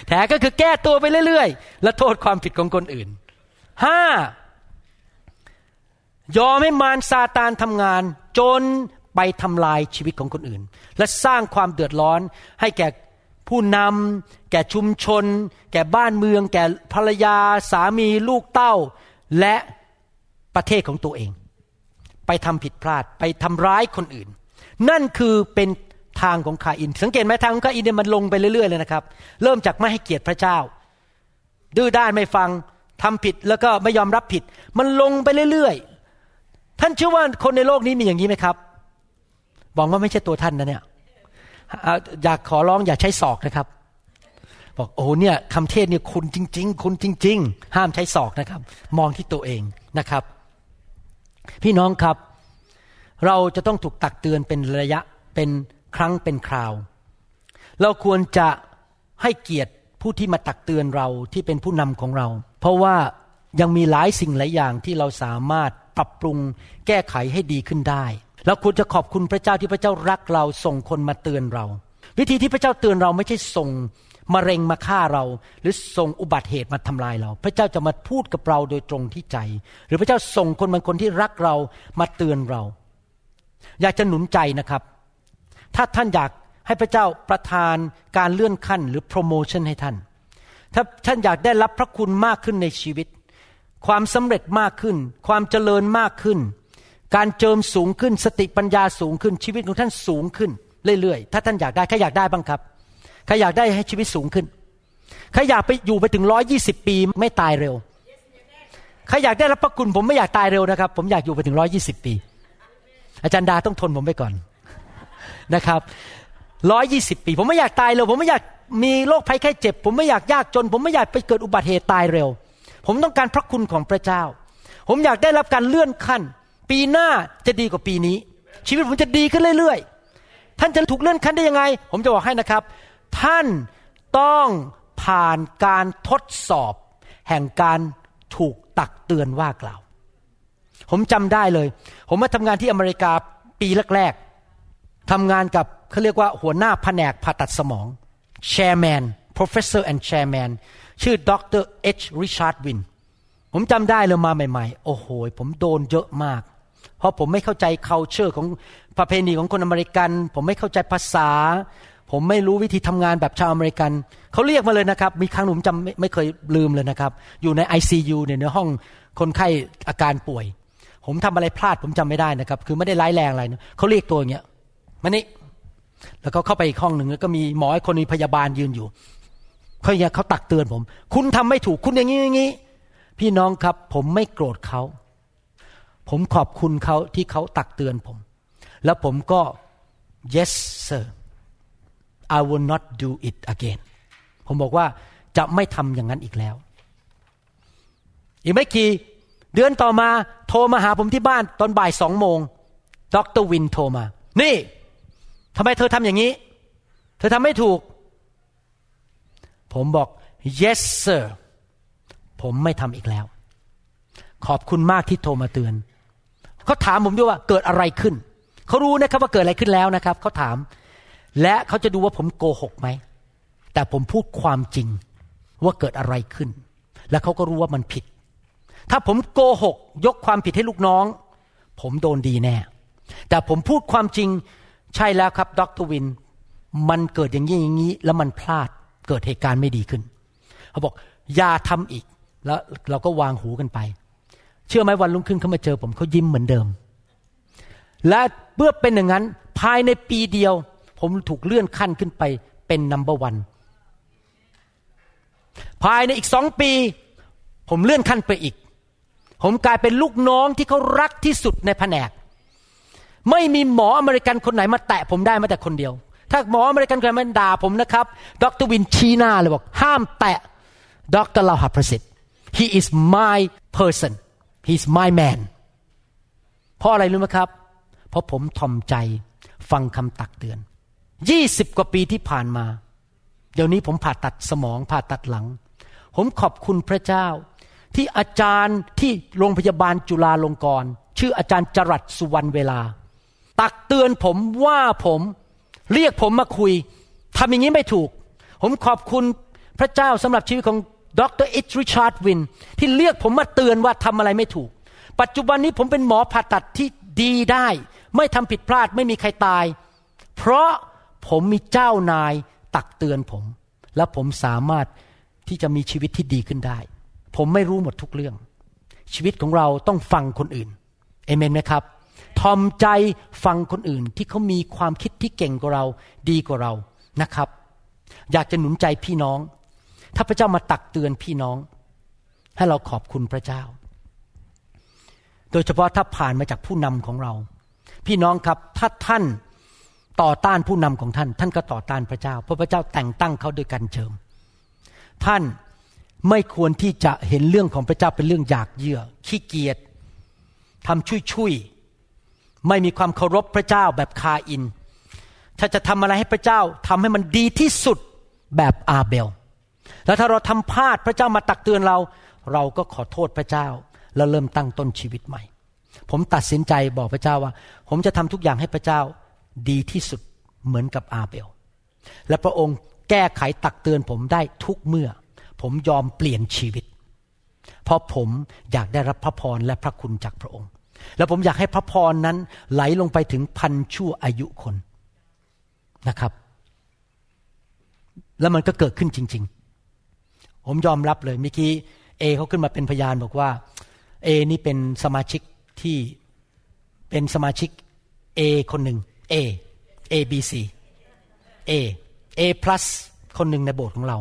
แถก็คือแก้ตัวไปเรื่อยๆ และโทษความผิดของคนอื่นห้ายอมให้มารซาตานทำงาน จนไปทำลายชีวิตของคนอื่น และสร้างความเดือดร้อนให้แก่ ผู้นำแก่ชุมชน แก่บ้านเมือง แก่ภรรยาสามีลูกเต้า และประเทศของตัวเอง ไปทำผิดพลาดไปทำร้ายคนอื่น นั่นคือเป็นทางของคาอิน สังเกตไหมทางของคาอินเนี่ยมันลงไปเรื่อยๆเลยนะครับ เริ่มจากไม่ให้เกียรติพระเจ้า ดื้อด้านไม่ฟังทำผิดแล้วก็ไม่ยอมรับผิด มันลงไปเรื่อยๆ ท่านเชื่อว่าคนในโลกนี้มีอย่างนี้ไหมครับบอกว่าไม่ใช่ตัวท่านนะเนี่ย อยากขอร้องอย่าใช้ศอกนะครับ บอกโอ้เนี่ยคำเทศเนี่ยคุณจริง ๆ คุณจริง ๆ ห้ามใช้ศอกนะครับ มองที่ตัวเองนะครับ พี่น้องครับ เราจะต้องถูกตักเตือนเป็นระยะเป็นครั้งเป็นคราว เราควรจะให้เกียรติผู้ที่มาตักเตือนเราที่เป็นผู้นำของเรา เพราะว่ายังมีหลายสิ่งหลายอย่างที่เราสามารถปรับปรุงแก้ไขให้ดีขึ้นได้ เราควรจะขอบคุณพระเจ้าที่พระเจ้ารักเราส่งคนมาเตือนเรา วิธีที่พระเจ้าเตือนเราไม่ใช่ส่งมะเร็งมาฆ่าเรา หรือส่งอุบัติเหตุมาทำลายเรา พระเจ้าจะมาพูดกับเราโดยตรงที่ใจ หรือพระเจ้าส่งคนบางคนที่รักเรามาเตือนเรา อยากจะหนุนใจนะครับ ถ้าท่านอยากให้พระเจ้าประทานการเลื่อนขั้นหรือโปรโมชั่นให้ท่าน ถ้าท่านอยากได้รับพระคุณมากขึ้นในชีวิต ความสำเร็จมากขึ้น ความเจริญมากขึ้น การเจิมสูงขึ้นสติปัญญาสูงขึ้นชีวิตของท่านสูงขึ้นเรื่อยๆ ถ้าท่านอยากได้ใครอยากได้บ้างครับใครอยากได้ให้ชีวิตสูงขึ้นใครอยากไปอยู่ไปถึงร้อยี่สิบปีไม่ตายเร็วใครอยากได้รับพระคุณผมไม่อยากตายเร็วนะครับ ผมอยากอยู่ไปถึงร้อยี่สิบปี อาจารย์ดาต้องทนผมไปก่อนนะครับร้อยยี่สิบปี ผมไม่อยากตายเร็ว ผมไม่อยากมีโรคภัยไข้เจ็บ ผมไม่อยากยากจน ผมไม่อยากไปเกิดอุบัติเหตุตายเร็ว ผมต้องการพระคุณของพระเจ้า ผมอยากได้รับการเลื่อนขั้น ปีหน้าจะดีกว่าปีนี้ ชีวิตผมจะดีขึ้นเรื่อยๆ ท่านจะถูกเลื่อนขั้นได้ยังไง ผมจะบอกให้นะครับ ท่านต้องผ่านการทดสอบ แห่งการถูกตักเตือนว่ากล่าว ผมจำได้เลย ผมมาทำงานที่อเมริกาปีแรกๆทำงานกับเขาเรียกว่าหัวหน้าแผนกผ่าตัดสมอง chairman professor and chairman ชื่อดร H Richard Win ผมจำได้เลยมาใหม่ ๆ โอ้โห ผมโดนเยอะมาก เพราะผมไม่เข้าใจ culture ของประเพณีของคนอเมริกัน ผมไม่เข้าใจภาษา ผมไม่รู้วิธีทำงานแบบชาวอเมริกัน เขาเรียกมาเลยนะครับ มีครั้งหนึ่งผมจำไม่ไม่เคยลืมเลยนะครับ อยู่ใน ICU เนี่ยในห้องคนไข้อาการป่วย ผมทำอะไรพลาดผมจำไม่ได้นะครับ คือไม่ได้ร้ายแรงอะไรนะเขาเรียกตัวอย่างเงี้ยมานี่แล้วเขาเข้าไปอีกห้องหนึ่งแล้วก็มีหมอไอ้คนมีพยาบาลยืนอยู่เขาอย่างเขาตักเตือนผม คุณทำไม่ถูกคุณอย่างนี้อย่างนี้พี่น้องครับ ผมไม่โกรธเขา ผมขอบคุณเขาที่เขาตักเตือนผม แล้วผมก็ yes sir I will not do it again ผมบอกว่าจะไม่ทำอย่างนั้นอีกแล้ว อีกไม่กี่เดือนต่อมาโทรมาหาผมที่บ้านตอนบ่ายสองโมงดรวินโทรมา นี่ทำไมเธอทำอย่างนี้ เธอทำไม่ถูก ผมบอก yes sir ผมไม่ทำอีกแล้ว ขอบคุณมากที่โทรมาเตือน เขาถามผมด้วยว่าเกิดอะไรขึ้น เขารู้นะครับว่าเกิดอะไรขึ้นแล้วนะครับ เขาถาม และเขาจะดูว่าผมโกหกไหม แต่ผมพูดความจริงว่าเกิดอะไรขึ้น และเขาก็รู้ว่ามันผิด ถ้าผมโกหก ยกความผิดให้ลูกน้อง ผมโดนดีแน่ แต่ผมพูดความจริงใช่แล้วครับดรวิน มันเกิดอย่างนี้อย่างนี้ แล้วมันพลาดเกิดเหตุการณ์ไม่ดีขึ้น เขาบอกอย่าทำอีกแล้วเราก็วางหูกันไป เชื่อไหมวันรุ่งขึ้นเขามาเจอผมเขายิ้มเหมือนเดิม และเมื่อเป็นอย่างนั้นภายในปีเดียว ผมถูกเลื่อนขั้นขึ้นไปเป็นนัมเบอร์วันภายในอีกสองปี ผมเลื่อนขั้นไปอีก ผมกลายเป็นลูกน้องที่เขารักที่สุดในแผนก ไม่มีหมออเมริกันคนไหนมาแตะผมได้มาแต่คนเดียว ถ้าหมออเมริกันคนไหนมาด่าผมนะครับ ดรวินชี้หน้าเลยบอก ห้ามแตะดรลาหะประสิทธิ์ he is my person He's my man เพราะอะไรรู้ไหมครับ เพราะผมทอมใจฟังคำตักเตือนยี่สิบกว่าปีที่ผ่านมา เดี๋ยวนี้ผมผ่าตัดสมองผ่าตัดหลัง ผมขอบคุณพระเจ้า ที่อาจารย์ที่โรงพยาบาลจุฬาลงกรณ์ชื่ออาจารย์จรัสสุวรรณเวลา ตักเตือนผมว่าผมเรียกผมมาคุยทำอย่างนี้ไม่ถูก ผมขอบคุณพระเจ้าสำหรับชีวิตของ ดรอิทริชาร์ดวิน ที่เรียกผมมาเตือนว่าทำอะไรไม่ถูก ปัจจุบันนี้ผมเป็นหมอผ่าตัดที่ดีได้ ไม่ทำผิดพลาดไม่มีใครตาย เพราะผมมีเจ้านายตักเตือนผม และผมสามารถที่จะมีชีวิตที่ดีขึ้นได้ ผมไม่รู้หมดทุกเรื่อง ชีวิตของเราต้องฟังคนอื่นเอเมนไหมครับทอมใจฟังคนอื่นที่เขามีความคิดที่เก่งกว่าเราดีกว่าเรานะครับ อยากจะหนุนใจพี่น้อง ถ้าพระเจ้ามาตักเตือนพี่น้อง ให้เราขอบคุณพระเจ้า โดยเฉพาะถ้าผ่านมาจากผู้นำของเรา พี่น้องครับถ้าท่านต่อต้านผู้นำของท่าน ท่านก็ต่อต้านพระเจ้า เพราะพระเจ้าแต่งตั้งเขาโดยการเจิมท่านไม่ควรที่จะเห็นเรื่องของพระเจ้าเป็นเรื่องอยากเยื่อ ขี้เกียจทำชุยชุยๆไม่มีความเคารพพระเจ้าแบบคาอิน ถ้าจะทำอะไรให้พระเจ้าทำให้มันดีที่สุดแบบอาเบล แล้วถ้าเราทำพลาดพระเจ้ามาตักเตือนเรา เราก็ขอโทษพระเจ้า แล้วเริ่มตั้งต้นชีวิตใหม่ ผมตัดสินใจบอกพระเจ้าว่า ผมจะทำทุกอย่างให้พระเจ้าดีที่สุดเหมือนกับอาเบล และพระองค์แก้ไขตักเตือนผมได้ทุกเมื่อ ผมยอมเปลี่ยนชีวิต เพราะผมอยากได้รับพระพรและพระคุณจากพระองค์ แล้วผมอยากให้พระพรนั้นไหลลงไปถึงพันชั่วอายุคนนะครับ แล้วมันก็เกิดขึ้นจริง ๆ ผมยอมรับเลยเมื่อกี้เอเขาขึ้นมาเป็นพยานบอกว่าเอนี่เป็นสมาชิกที่เป็นสมาชิกเอคนหนึ่ง A A B C A A plus คนหนึ่งในโบสถ์ของเรา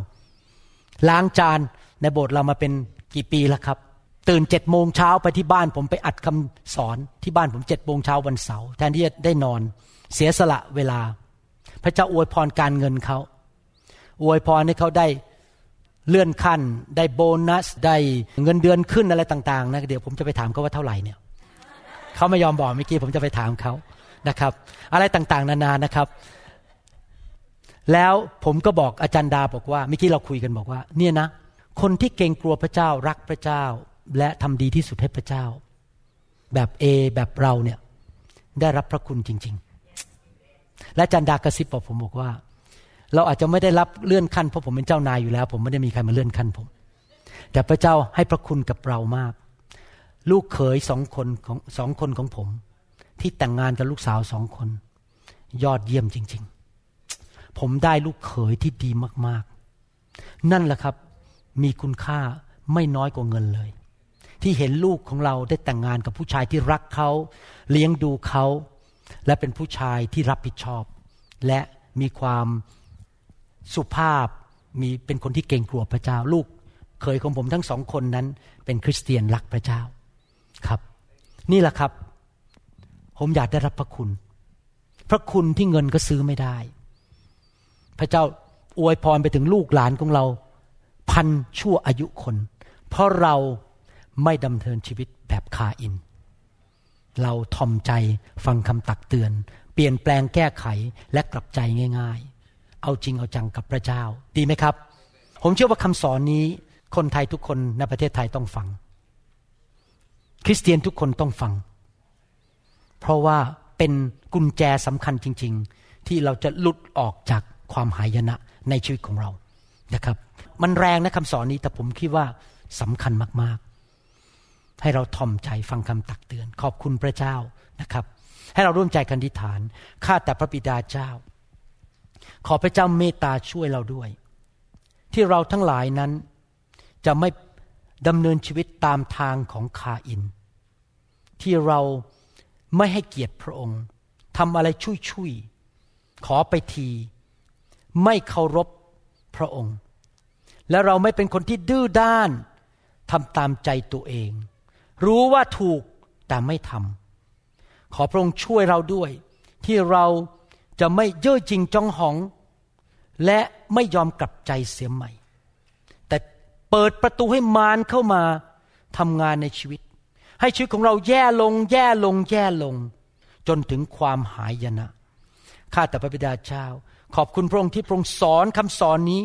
ล้างจานในโบสถ์เรามาเป็นกี่ปีแล้วครับ ตื่นเจ็ดโมงเช้าไปที่บ้านผมไปอัดคำสอนที่บ้านผมเจ็ดโมงเช้าวันเสาร์แทนที่จะได้นอน เสียสละเวลา พระเจ้าอวยพรการเงินเขาอวยพรให้เขาได้ เลื่อนขั้น ได้โบนัส ได้เงินเดือนขึ้นอะไรต่างๆนะเดี๋ยวผมจะไปถามเขาว่าเท่าไหร่เนี่ยเขาไม่ยอมบอกเมื่อกี้ผมจะไปถามเขานะครับ อะไรต่างๆ นานานะครับ แล้วผมก็บอกอาจารย์ดาบอกว่าเมื่อกี้เราคุยกันบอกว่า เนี่ยนะ คนที่เกรงกลัวพระเจ้ารักพระเจ้า และทำดีที่สุดให้พระเจ้า แบบเอแบบเราเนี่ยได้รับพระคุณจริง ๆ และอาจารย์ดากระซิบบอกผมบอกว่า เราอาจจะไม่ได้รับเลื่อนขั้นเพราะผมเป็นเจ้านายอยู่แล้ว ผมไม่ได้มีใครมาเลื่อนขั้นผม แต่พระเจ้าให้พระคุณกับเรามาก ลูกเขยสองคนของสองคนของผม ที่แต่งงานกับลูกสาวสองคน ยอดเยี่ยมจริง ๆ ผมได้ลูกเขยที่ดีมากๆ นั่นแหละครับมีคุณค่าไม่น้อยกว่าเงินเลย ที่เห็นลูกของเราได้แต่งงานกับผู้ชายที่รักเขาเลี้ยงดูเขาและเป็นผู้ชายที่รับผิดชอบ และมีความ สุภาพมีเป็นคนที่เกรงกลัวพระเจ้า ลูกเคยของผมทั้งสองคนนั้น เป็นคริสเตียนรักพระเจ้าครับ นี่แหละครับ ผมอยากได้รับพระคุณ พระคุณที่เงินก็ซื้อไม่ได้ พระเจ้าอวยพรไปถึงลูกหลานของเรา พันชั่วอายุคน เพราะเราไม่ดำเนินชีวิตแบบคาอิน เราทอมใจฟังคำตักเตือน เปลี่ยนแปลงแก้ไขและกลับใจง่ายๆ เอาจริงเอาจังกับพระเจ้า ดีไหมครับ ผมเชื่อว่าคำสอนนี้คนไทยทุกคนในประเทศไทยต้องฟัง คริสเตียนทุกคนต้องฟัง เพราะว่าเป็นกุญแจสำคัญจริง ๆ ที่เราจะหลุดออกจากความหายนะในชีวิตของเรานะครับ มันแรงนะคำสอนนี้แต่ผมคิดว่าสำคัญมาก ๆ ให้เราทอมใจฟังคำตักเตือน ขอบคุณพระเจ้านะครับ ให้เราร่วมใจกันอธิษฐานข้าแต่พระบิดาเจ้า ขอพระเจ้าเมตตาช่วยเราด้วย ที่เราทั้งหลายนั้นจะไม่ดำเนินชีวิตตามทางของคาอิน ที่เราไม่ให้เกียรติพระองค์ทำอะไรชุยๆขอไปที ไม่เคารพพระองค์ และเราไม่เป็นคนที่ดื้อด้านทำตามใจตัวเอง รู้ว่าถูกแต่ไม่ทำขอพระองค์ช่วยเราด้วย ที่เรา จะไม่เย่อจริงจองหอง และไม่ยอมกลับใจเสียใหม่ แต่เปิดประตูให้มารเข้ามาทำงานในชีวิต ให้ชีวิตของเราแย่ลง แย่ลง แย่ลง จนถึงความหายนะข้าแต่พระบิดาเจ้า ขอบคุณพระองค์ที่พระองค์สอนคำสอนนี้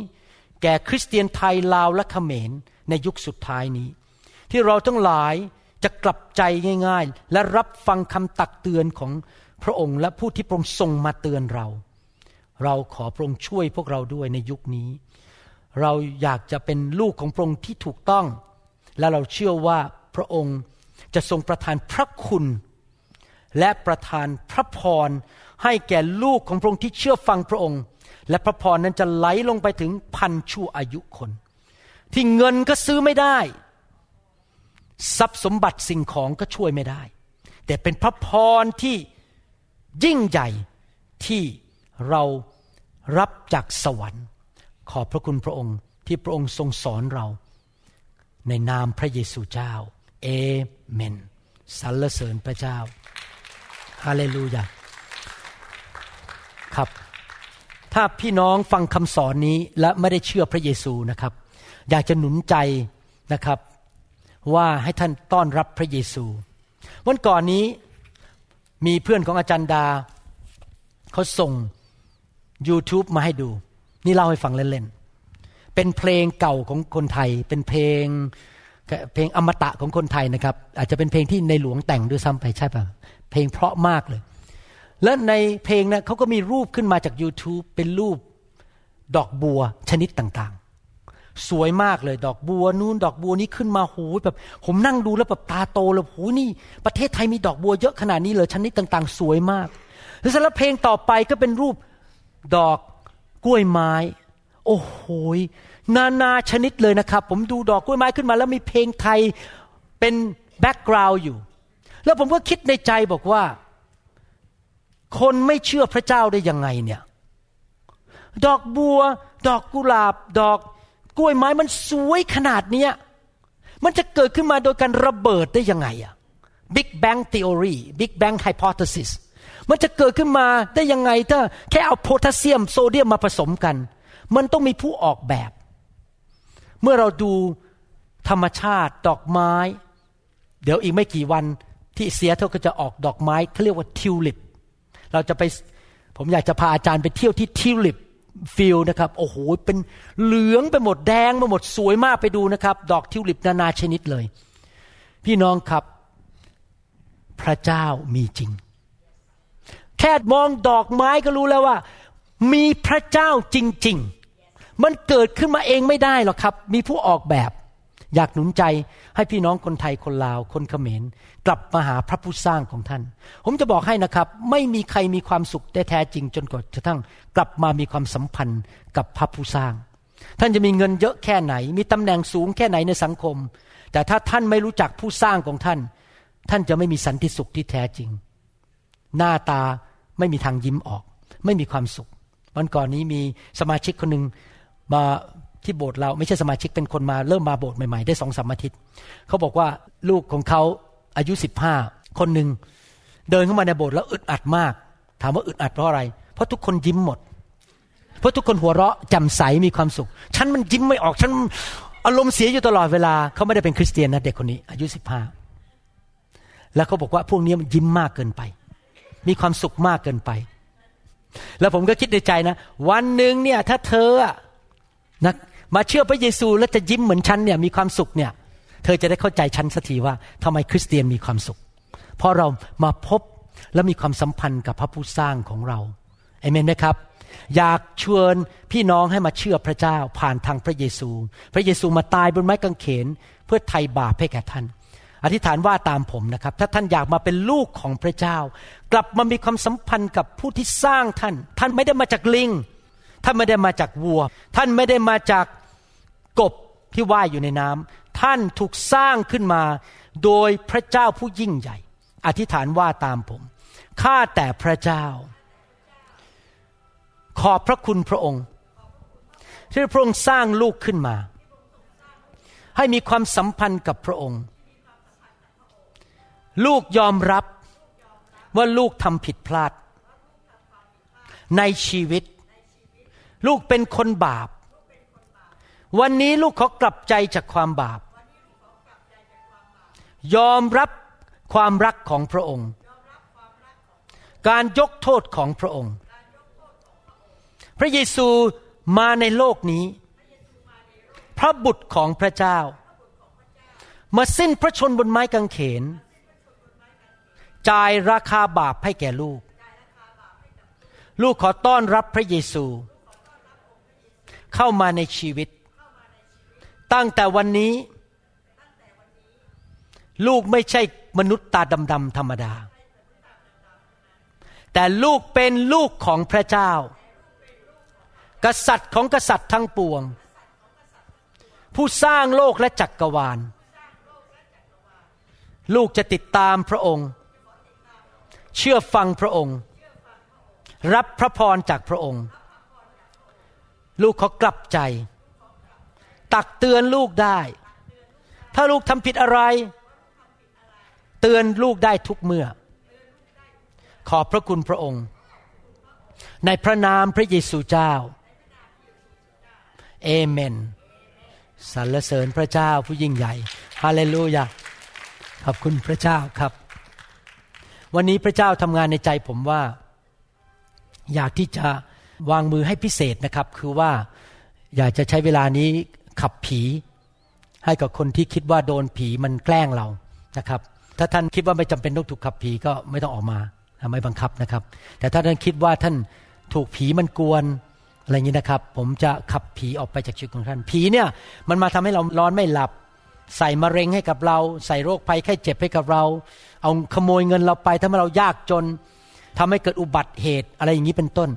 แก่คริสเตียนไทยลาวและเขมรในยุคสุดท้ายนี้ ที่เราทั้งหลายจะกลับใจง่าย ๆ และรับฟังคำตักเตือนของ พระองค์และผู้ที่พระองค์ทรงมาเตือนเรา เราขอพระองค์ช่วยพวกเราด้วยในยุคนี้ เราอยากจะเป็นลูกของพระองค์ที่ถูกต้อง และเราเชื่อว่าพระองค์จะทรงประทานพระคุณ และประทานพระพรให้แก่ลูกของพระองค์ที่เชื่อฟังพระองค์ และพระพรนั้นจะไหลลงไปถึงพันชั่วอายุคน ที่เงินก็ซื้อไม่ได้ ทรัพย์สมบัติสิ่งของก็ช่วยไม่ได้ แต่เป็นพระพรที่ ยิ่งใหญ่ที่เรารับจากสวรรค์ ขอบพระคุณพระองค์ที่พระองค์ทรงสอนเรา ในนามพระเยซูเจ้า เอเมนสรรเสริญพระเจ้าฮาเลลูยาครับ ถ้าพี่น้องฟังคำสอนนี้และไม่ได้เชื่อพระเยซูนะครับ อยากจะหนุนใจนะครับ ว่าให้ท่านต้อนรับพระเยซู วันก่อนนี้ มีเพื่อนของอาจารย์ดา เขาส่ง YouTube มาให้ดู นี่เล่าให้ฟังเล่นๆ เป็นเพลงเก่าของคนไทย เป็นเพลงเพลงอมตะของคนไทยนะครับ อาจจะเป็นเพลงที่ในหลวงแต่งด้วยซ้ำไปใช่ปะเพลงเพราะมากเลย และในเพลงนะเขาก็มีรูปขึ้นมาจาก YouTube เป็นรูปดอกบัวชนิดต่างๆ สวยมากเลย ดอกบัวนู่นดอกบัวนี้ขึ้นมาโหแบบ ผมนั่งดูแล้วแบบตาโตเลยโหนี่ ประเทศไทยมีดอกบัวเยอะขนาดนี้เลยชนิดต่าง ๆ สวยมากแล้วเสร็จแล้วเพลงต่อไปก็เป็นรูปดอกกล้วยไม้ โอ้โหนานาชนิดเลยนะครับ ผมดูดอกกล้วยไม้ขึ้นมา แล้วมีเพลงไทยเป็นแบ็กกราวด์อยู่ แล้วผมก็คิดในใจบอกว่า คนไม่เชื่อพระเจ้าได้ยังไงเนี่ย ดอกบัว ดอกกุหลาบ ดอก กล้วยไม้มันสวยขนาดเนี้ยมันจะเกิดขึ้นมาโดยการระเบิดได้ยังไงอะ Big Bang Theory Big Bang Hypothesis มันจะเกิดขึ้นมาได้ยังไงถ้าแค่เอาโพแทสเซียมโซเดียมมาผสมกัน มันต้องมีผู้ออกแบบ เมื่อเราดูธรรมชาติดอกไม้ เดี๋ยวอีกไม่กี่วันที่ซีแอตเทิลก็จะออกดอกไม้เขาเรียกว่าทิวลิป เราจะไปผมอยากจะพาอาจารย์ไปเที่ยวที่ tulip field นะครับโอ้โหเป็นเหลืองไปหมดแดงไปหมดสวยมากไปดูนะครับ ดอกทิวลิปนานาชนิดเลย พี่น้องครับ พระเจ้ามีจริง แค่มองดอกไม้ก็รู้แล้วว่า มีพระเจ้าจริง ๆ มันเกิดขึ้นมาเองไม่ได้หรอกครับ มีผู้ออกแบบ อยากหนุนใจให้พี่น้องคนไทยคนลาวคนเขมรกลับมาหาพระผู้สร้างของท่าน ผมจะบอกให้นะครับ ไม่มีใครมีความสุขได้แท้จริงจนกระทั่งกลับมามีความสัมพันธ์กับพระผู้สร้าง ท่านจะมีเงินเยอะแค่ไหน มีตำแหน่งสูงแค่ไหนในสังคม แต่ถ้าท่านไม่รู้จักผู้สร้างของท่าน ท่านจะไม่มีสันติสุขที่แท้จริง หน้าตาไม่มีทางยิ้มออก ไม่มีความสุขวันก่อนนี้มีสมาชิกคนหนึ่งมา ที่โบสถ์เราไม่ใช่สมาชิกเป็นคนมาเริ่มมาโบสถ์ใหม่ๆ ได้สองสามอาทิตย์เขาบอกว่าลูกของเขาอายุสิบห้าคนหนึ่งเดินเข้ามาในโบสถ์แล้วอึดอัดมาก ถามว่าอึดอัดเพราะอะไร เพราะทุกคนยิ้มหมด เพราะทุกคนหัวเราะจ่มใสมีความสุข ฉันมันยิ้มไม่ออกฉันอารมณ์เสียอยู่ตลอดเวลาเขาไม่ได้เป็นคริสเตียนนะเด็กคนนี้ อายุสิบห้าแล้วเขาบอกว่าพวกนี้มันยิ้มมากเกินไป มีความสุขมากเกินไป แล้วผมก็คิดในใจนะ วันหนึ่งเนี่ย ถ้าเธอนะ มาเชื่อพระเยซูแล้วจะยิ้มเหมือนฉันเนี่ยมีความสุขเนี่ย เธอจะได้เข้าใจฉันสักทีว่าทำไมคริสเตียนมีความสุข เพราะเรามาพบและมีความสัมพันธ์กับพระผู้สร้างของเราเอเมนไหมครับ อยากชวนพี่น้องให้มาเชื่อพระเจ้าผ่านทางพระเยซู พระเยซูมาตายบนไม้กางเขน เพื่อไถ่บาปให้แก่ท่าน อธิษฐานว่าตามผมนะครับ ถ้าท่านอยากมาเป็นลูกของพระเจ้า กลับมามีความสัมพันธ์กับผู้ที่สร้างท่าน ท่านไม่ได้มาจากลิง ท่านไม่ได้มาจากวัว ท่านไม่ได้มาจากกบที่ว่ายอยู่ในน้ำท่านถูกสร้างขึ้นมา โดยพระเจ้าผู้ยิ่งใหญ่ อธิษฐานว่าตามผมข้าแต่พระเจ้า ขอบพระคุณพระองค์ ที่พระองค์สร้างลูกขึ้นมา ให้มีความสัมพันธ์กับพระองค์ ลูกยอมรับว่าลูกทำผิดพลาด ในชีวิต ลูกเป็นคนบาป วันนี้ลูกขอกลับใจจากความบาป ยอมรับความรักของพระองค์ การยกโทษของพระองค์ พระเยซูมาในโลกนี้ พระบุตรของพระเจ้า มาสิ้นพระชนบนไม้กางเขน จ่ายราคาบาปให้แก่ลูก ลูกขอต้อนรับพระเยซูเเข้ามาในชีวิต ตั้งแต่วันนี้ ลูกไม่ใช่มนุษย์ตาดำๆธรรมดา แต่ลูกเป็นลูกของพระเจ้า กษัตริย์ของกษัตริย์ทั้งปวง ผู้สร้างโลกและจักกรวาล ลูกจะติดตามพระองค์ เชื่อฟังพระองค์ รับพระพรจากพระองค์ ลูกเขอกลับใจ ตักเตือนลูกได้ ถ้าลูกทำผิดอะไร เตือนลูกได้ทุกเมื่อ ขอบพระคุณพระองค์ ในพระนามพระเยซูเจ้าเอเมนสรรเสริญพระเจ้าผู้ยิ่งใหญ่ฮาเลลูยาขอบคุณพระเจ้าครับ วันนี้พระเจ้าทำงานในใจผมว่า อยากที่จะ วางมือให้พิเศษนะครับ คือว่าอยากจะใช้เวลานี้ขับผี ให้กับคนที่คิดว่าโดนผีมันแกล้งเรานะครับ ถ้าท่านคิดว่าไม่จำเป็นต้องถูกขับผีก็ไม่ต้องออกมาไม่บังคับนะครับ แต่ถ้าท่านคิดว่าท่านถูกผีมันกวนอะไรอย่างนี้นะครับ ผมจะขับผีออกไปจากชีวิตของท่าน ผีเนี่ยมันมาทำให้เราร้อนไม่หลับ ใส่มะเร็งให้กับเรา ใส่โรคภัยไข้เจ็บให้กับเรา เอาขโมยเงินเราไปทำให้เรายากจนทำให้เกิดอุบัติเหตุอะไรอย่างนี้เป็นต้น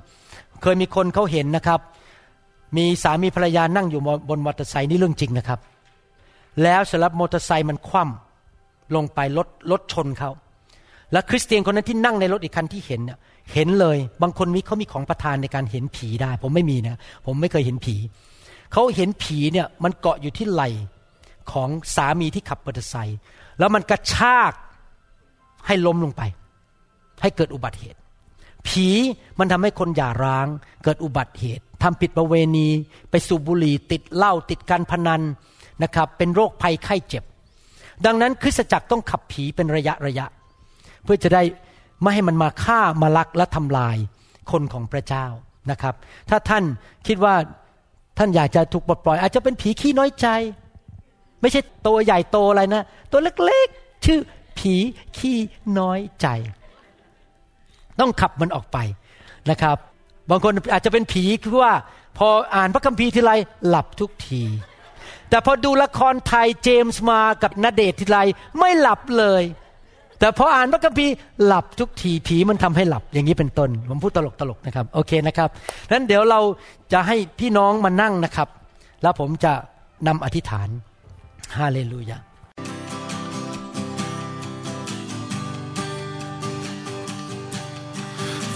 เคยมีคนเขาเห็นนะครับ มีสามีภรรยานั่งอยู่บนมอเตอร์ไซค์นี่เรื่องจริงนะครับ แล้วสำหรับมอเตอร์ไซค์มันคว่ำลงไปรถรถชนเขาและคริสเตียนคนนั้นที่นั่งในรถอีกคันที่เห็นเนี่ยเห็นเลย บางคนมีเขามีของประทานในการเห็นผีได้ ผมไม่มีนะ ผมไม่เคยเห็นผี เขาเห็นผีเนี่ยมันเกาะอยู่ที่ไหล่ของสามีที่ขับมอเตอร์ไซค์แล้วมันกระชากให้ล้มลงไป ให้เกิดอุบัติเหตุ ผีมันทำให้คนหย่าร้าง เกิดอุบัติเหตุทำผิดประเวณี ไปสูบบุหรี่ติดเหล้าติดการพนันนะครับ เป็นโรคภัยไข้เจ็บ ดังนั้นคริสตจักรต้องขับผีเป็นระยะระยะ เพื่อจะได้ไม่ให้มันมาฆ่ามาลักและทำลายคนของพระเจ้านะครับ ถ้าท่านคิดว่าท่านอยากจะถูกปลดปล่อย อาจจะเป็นผีขี้น้อยใจ ไม่ใช่ตัวใหญ่โตอะไรนะ ตัวเล็กๆ ชื่อผีขี้น้อยใจ ต้องขับมันออกไปนะครับ บางคนอาจจะเป็นผีคือว่าพออ่านพระคัมภีร์ทีไรหลับทุกที แต่พอดูละครไทยเจมส์มากับนาเดททีไรไม่หลับเลย แต่พออ่านพระคัมภีร์หลับทุกทีผีมันทำให้หลับอย่างนี้เป็นต้นผมพูดตลกตลกนะครับโอเคนะครับนั้นเดี๋ยวเราจะให้พี่น้องมานั่งนะครับ แล้วผมจะนำอธิษฐานฮาเลลูยา